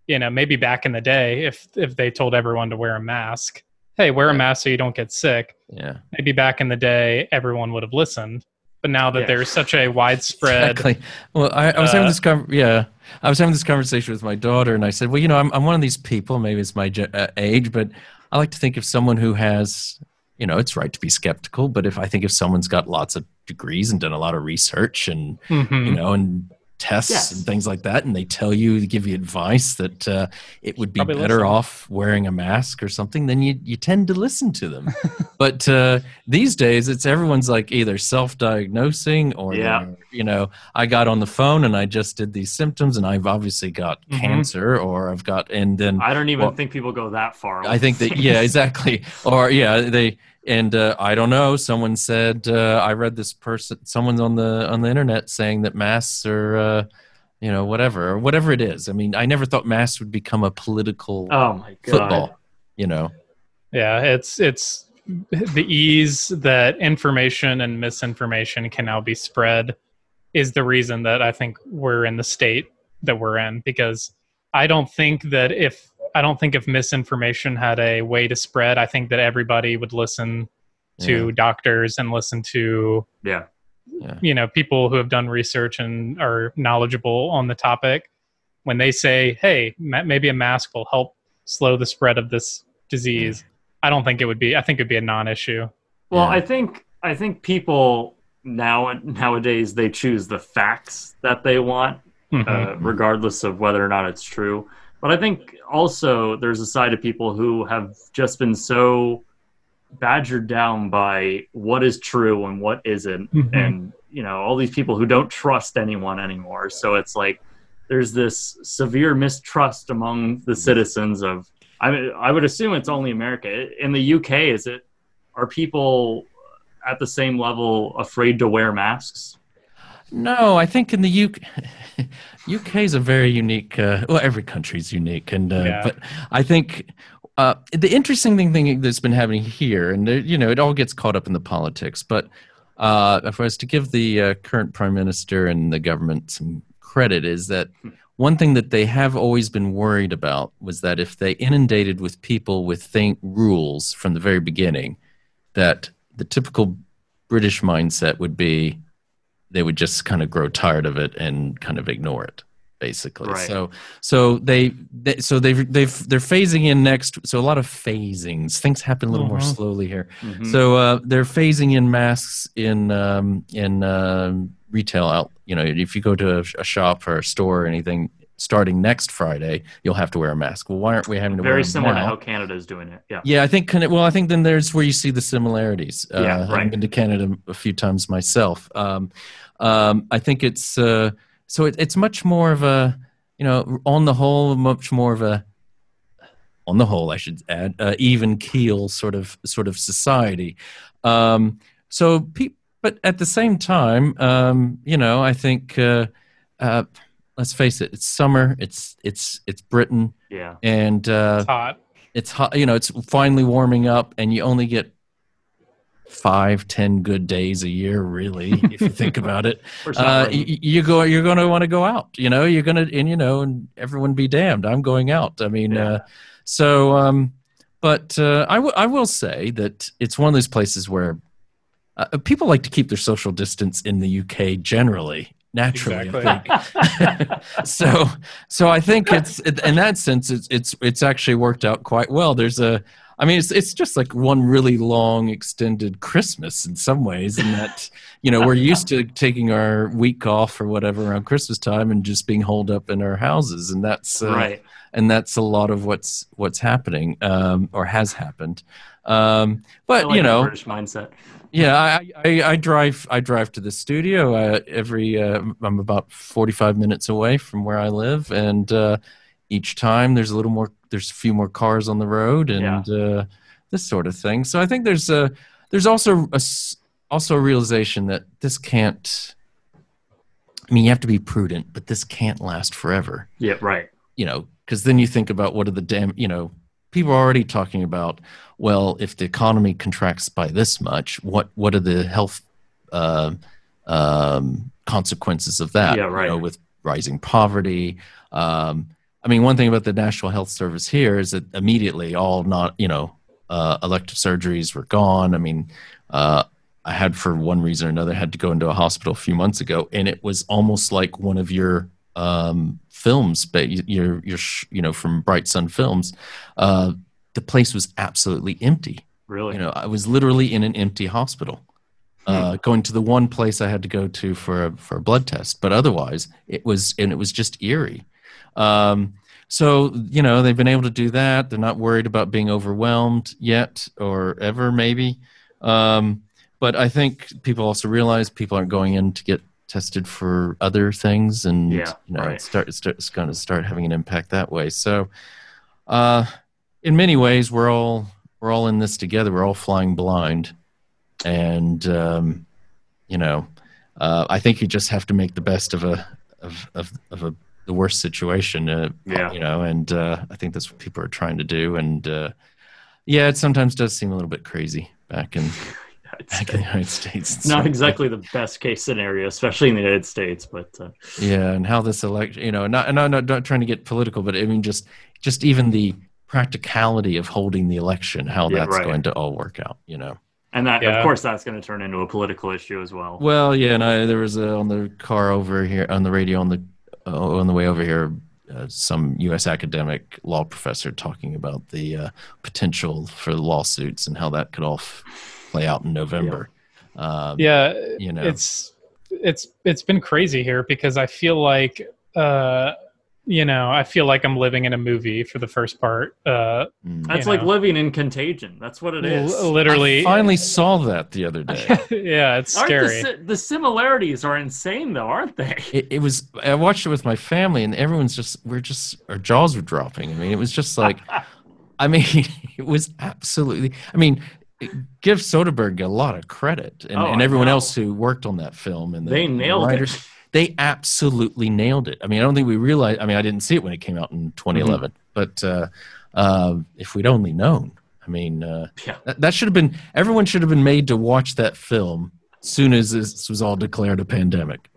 Speaker 2: you know maybe back in the day if if they told everyone to wear a mask hey wear a mask so you don't get sick
Speaker 10: Yeah.
Speaker 2: maybe back in the day everyone would have listened but now that
Speaker 10: Yeah.
Speaker 2: there's such a widespread
Speaker 10: Exactly. Well, I, I was having
Speaker 2: uh,
Speaker 10: this con- yeah, I was having this conversation with my daughter, and I said, well, you know, I'm I'm one of these people. Maybe it's my ge- uh, age, but I like to think of someone who has, you know, it's right to be skeptical, but if I think if someone's got lots of degrees and done a lot of research and
Speaker 2: Mhm.
Speaker 10: you know and tests
Speaker 2: Yes.
Speaker 10: and things like that, and they tell you, give you advice that uh, it would be
Speaker 2: Probably
Speaker 10: better
Speaker 2: listen.
Speaker 10: off wearing a mask or something, then you you tend to listen to them. but uh, these days, it's everyone's like either self-diagnosing or
Speaker 1: Yeah.
Speaker 10: you know, I got on the phone and I just did these symptoms, and I've obviously got
Speaker 1: Mhm.
Speaker 10: cancer, or I've got, and then
Speaker 1: I don't even
Speaker 10: well,
Speaker 1: think people go that far.
Speaker 10: I think that yeah, exactly. Or yeah, they and uh, I don't know. Someone said uh, I read this person. Someone's on the on the internet saying that masks are, uh, you know, whatever or whatever it is. I mean, I never thought masks would become a political
Speaker 1: Oh my God.
Speaker 10: football. You know,
Speaker 2: Yeah, it's it's the ease that information and misinformation can now be spread is the reason that I think we're in the state that we're in because I don't think that if I don't think if misinformation had a way to spread, I think that everybody would listen to
Speaker 1: Yeah.
Speaker 2: doctors and listen to
Speaker 1: Yeah.
Speaker 2: you know people who have done research and are knowledgeable on the topic when they say hey ma- maybe a mask will help slow the spread of this disease i don't think it would be i think it'd be a non-issue
Speaker 1: Well, I think I think people now nowadays they choose the facts that they want, uh,
Speaker 2: Mhm.
Speaker 1: regardless of whether or not it's true. But I think also there's a side of people who have just been so badgered down by what is true and what isn't,
Speaker 2: Mhm.
Speaker 1: and you know all these people who don't trust anyone anymore. So it's like there's this severe mistrust among the citizens of. I mean, I would assume it's only America. In the UK, is it? Are people at the same level afraid to wear masks?
Speaker 10: No, I think in the UK, UK is a very unique. Uh, well, every country's unique, and uh,
Speaker 2: Yeah.
Speaker 10: but I think. Uh, the interesting thing, thing that's been happening here, and uh, you know, it all gets caught up in the politics. But uh, if I was to give the uh, current prime minister and the government some credit, is that one thing that they have always been worried about was that if they inundated with people with thing, rules from the very beginning, that the typical British mindset would be they would just kind of grow tired of it and kind of ignore it basically
Speaker 1: Right.
Speaker 10: so so they, they so they've they've they're phasing in next so a lot of phasings things happen a little more
Speaker 2: Mhm.
Speaker 10: slowly here
Speaker 1: Mhm.
Speaker 10: so uh, they're phasing in masks in um, in um retail out you know if you go to a, a shop or a store or anything starting next friday you'll have to wear a mask well why aren't we having to wear
Speaker 1: Very similar to how Canada is doing it. Yeah.
Speaker 10: Yeah, I think. Well, I think then there's where you see the similarities. Uh,
Speaker 1: Yeah,
Speaker 10: having
Speaker 1: right.
Speaker 10: been to Canada a few times myself, um, um, I think it's uh, so it, it's much more of a, you know, on the whole, much more of a, on the whole, I should add, uh, even keel sort of sort of society. Um, so, pe- but at the same time, um, you know, I think. Uh, uh, let's face it, it's summer. It's it's it's Britain.
Speaker 1: Yeah.
Speaker 10: And uh,
Speaker 2: it's hot
Speaker 10: it's hot you know it's finally warming up and you only get five ten good days a year really if you think about it
Speaker 1: Or it's not
Speaker 10: uh,
Speaker 1: raining.
Speaker 10: you go you're going to want to go out you know you're going to and you know and everyone be damned i'm going out i mean uh, so um but uh, I, w- I will say that it's one of those places where uh, people like to keep their social distance in the uk generally naturally I think. so so i think it's in that sense it's it's it's actually worked out quite well there's a i mean it's it's just like one really long extended christmas in some ways in that you know we're used to taking our week off or whatever around christmas time and just being holed up in our houses and that's uh,
Speaker 1: Right.
Speaker 10: and that's a lot of what's what's happening um or has happened um but
Speaker 1: like
Speaker 10: you know
Speaker 1: British mindset.
Speaker 10: Yeah, I, I, I drive I drive to the studio uh, every. Uh, I'm about 45 minutes away from where I live, and uh, each time there's a little more there's a few more cars on the road and uh, this sort of thing so i think there's a there's also a also a realization that this can't i mean you have to be prudent but this can't last forever
Speaker 1: Yeah, right.
Speaker 10: you know because then you think about what are the dam you know people are already talking about well if the economy contracts by this much what what are the health uh, um, consequences of that?
Speaker 1: Yeah,
Speaker 10: you
Speaker 1: right.
Speaker 10: know, with rising poverty um, i mean one thing about the national health service here is that immediately all not you know uh, elective surgeries were gone. I mean uh, i had for one reason or another had to go into a hospital a few months ago and it was almost like one of your um, films, but you- you're sh- you know from Bright Sun Films, uh, the place was absolutely empty.
Speaker 1: Really?
Speaker 10: You know, I was literally in an empty hospital, uh, going to the one place I had to go to for a, for a blood test, but otherwise it was and it was just eerie. Um, so you know they've been able to do that. They're not worried about being overwhelmed yet or ever maybe. Um, but I think people also realize people aren't going in to get tested for other things, and
Speaker 1: Yeah,
Speaker 10: you know
Speaker 1: right.
Speaker 10: it's start it's, start- it's going to start having an impact that way. So, uh, in many ways, we're all we're all in this together. We're all flying blind, and um, you know, uh, I think you just have to make the best of a of of, of a the worst situation. Uh,
Speaker 1: Yeah.
Speaker 10: you know, and uh, I think that's what people are trying to do. And uh, yeah, it sometimes does seem a little bit crazy back in back in the United States.
Speaker 1: It's not exactly the best case scenario, especially in the United States, but uh,
Speaker 10: yeah and how this election you know not and i'm not, not trying to get political but i mean just just even the practicality of holding the election how
Speaker 1: Yeah,
Speaker 10: that's
Speaker 1: right.
Speaker 10: going to all work out you know
Speaker 1: and that
Speaker 2: Yeah.
Speaker 1: of course that's going to turn into a political issue as well.
Speaker 10: well yeah and i there was a, on the car over here on the radio on the uh, on the way over here uh, some U.S. academic law professor talking about the uh, potential for lawsuits and how that could all f- play out in November. Um,
Speaker 2: yeah
Speaker 10: you know.
Speaker 2: it's it's it's been crazy here because i feel like uh you know i feel like i'm living in a movie for the first part uh
Speaker 1: That's like
Speaker 2: know.
Speaker 1: living in Contagion. That's what it is.
Speaker 2: L- literally
Speaker 10: I finally saw that the other day.
Speaker 2: yeah it's
Speaker 1: Aren't
Speaker 2: scary
Speaker 1: The, the similarities are insane, though, aren't they?
Speaker 10: it, it was i watched it with my family and everyone's just we're just our jaws were dropping i mean it was just like i mean it was absolutely i mean give soderbergh a lot of credit and,
Speaker 1: Oh,
Speaker 10: and everyone else who worked on that film and the,
Speaker 1: They
Speaker 10: and the
Speaker 1: nailed it.
Speaker 10: Writers, they absolutely nailed it i mean i don't think we realized i mean i didn't see it when it came out in 2011 but uh, uh, if we'd only known i mean uh,
Speaker 1: Yeah.
Speaker 10: that, that should have been everyone should have been made to watch that film as soon as this was all declared a pandemic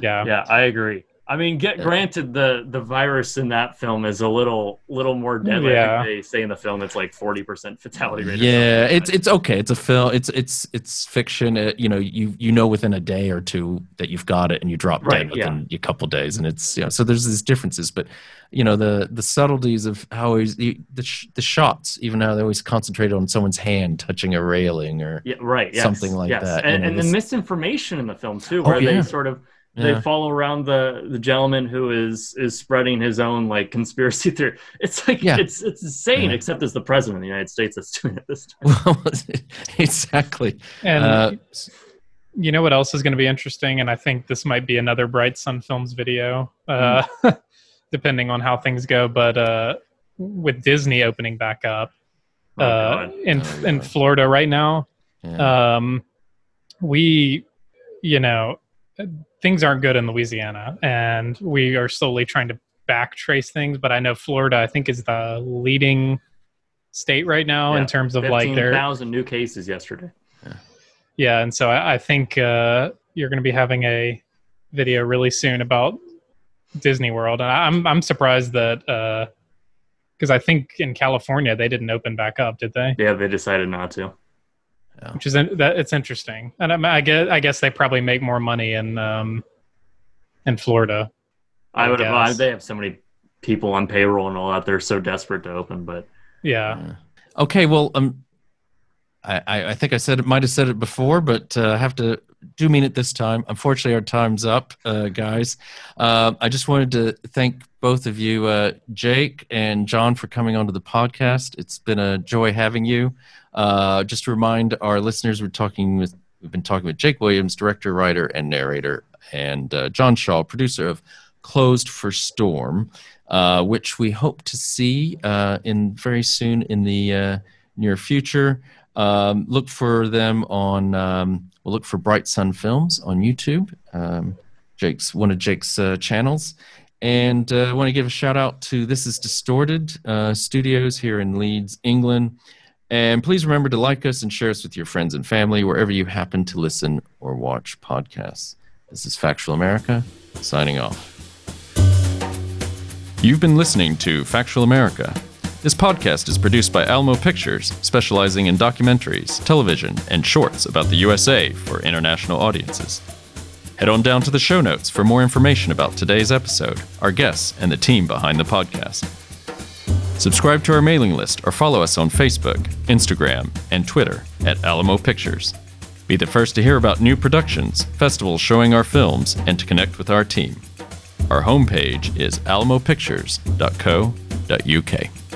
Speaker 2: yeah
Speaker 1: Yeah, I agree. I mean, get granted the the virus in that film is a little little more deadly. I
Speaker 2: Yeah.
Speaker 1: think they say in the film it's like forty percent fatality rate.
Speaker 10: Yeah,
Speaker 1: something,
Speaker 10: it's it's okay. It's a film. It's it's it's fiction. Uh you know, you you know within a day or two that you've got it, and you drop
Speaker 1: Right,
Speaker 10: dead within a couple days, and it's you know. So there's these differences, but you know the the subtleties of how he's the the, sh- the shots, even how they always concentrate on someone's hand touching a railing or
Speaker 1: Yeah, right. Yes,
Speaker 10: something like
Speaker 1: yes.
Speaker 10: that. you
Speaker 1: And,
Speaker 10: know,
Speaker 1: and the misinformation in the film too,
Speaker 10: Oh,
Speaker 1: where
Speaker 10: yeah.
Speaker 1: they sort of they follow around the the gentleman who is is spreading his own like conspiracy theory. It's like
Speaker 10: Yeah.
Speaker 1: it's it's insane,
Speaker 10: Yeah.
Speaker 1: except it's the president of the United States that's doing it this time.
Speaker 10: exactly.
Speaker 2: And
Speaker 10: Uh,
Speaker 2: you know what else is going to be interesting? And I think this might be another Bright Sun Films video, uh, depending on how things go. But uh, with Disney opening back up
Speaker 1: Oh,
Speaker 2: uh,
Speaker 1: God.
Speaker 2: in in Florida right now,
Speaker 10: Yeah.
Speaker 2: um, we, you know, things aren't good in Louisiana, and we are slowly trying to back trace things. But I know Florida, I think, is the leading state right now in terms of like their
Speaker 1: thousand new cases yesterday.
Speaker 2: yeah, yeah and so I, I think uh, you're going to be having a video really soon about Disney World, and I'm I'm surprised that because I think in California they didn't open back up, did they?
Speaker 1: Yeah, they decided not to.
Speaker 2: Which is that it's interesting, and I, I guess I guess they probably make more money in um, in Florida.
Speaker 1: I would have. They have so many people on payroll and all that. They're so desperate to open, but
Speaker 2: Yeah,
Speaker 10: Okay, well, um, I, I I think I said it, might have said it before, but uh, I have to do mean it this time. Unfortunately, our time's up, uh, guys. Uh, I just wanted to thank both of you, uh, Jake and John, for coming onto the podcast. It's been a joy having you. Uh, just to remind our listeners, we're talking with we've been talking with Jake Williams, director, writer, and narrator, and uh, John Shaw, producer of Closed for Storm. uh, which we hope to see uh, in very soon in the uh, near future. Um, look for them on. Um, we'll look for Bright Sun Films on YouTube. Um, Jake's one of Jake's channels, and uh, I want to give a shout out to This Is Distorted uh, Studios here in Leeds, England. And please remember to like us and share us with your friends and family wherever you happen to listen or watch podcasts. This is Factual America, signing off. You've been listening to Factual America. This podcast is produced by Alamo Pictures, specializing in documentaries, television, and shorts about the USA for international audiences. Head on down to the show notes for more information about today's episode, our guests, and the team behind the podcast. Subscribe to our mailing list or follow us on Facebook, Instagram, and Twitter at Alamo Pictures. Be the first to hear about new productions, festivals showing our films, and to connect with our team. Our homepage is alamopictures.co.uk.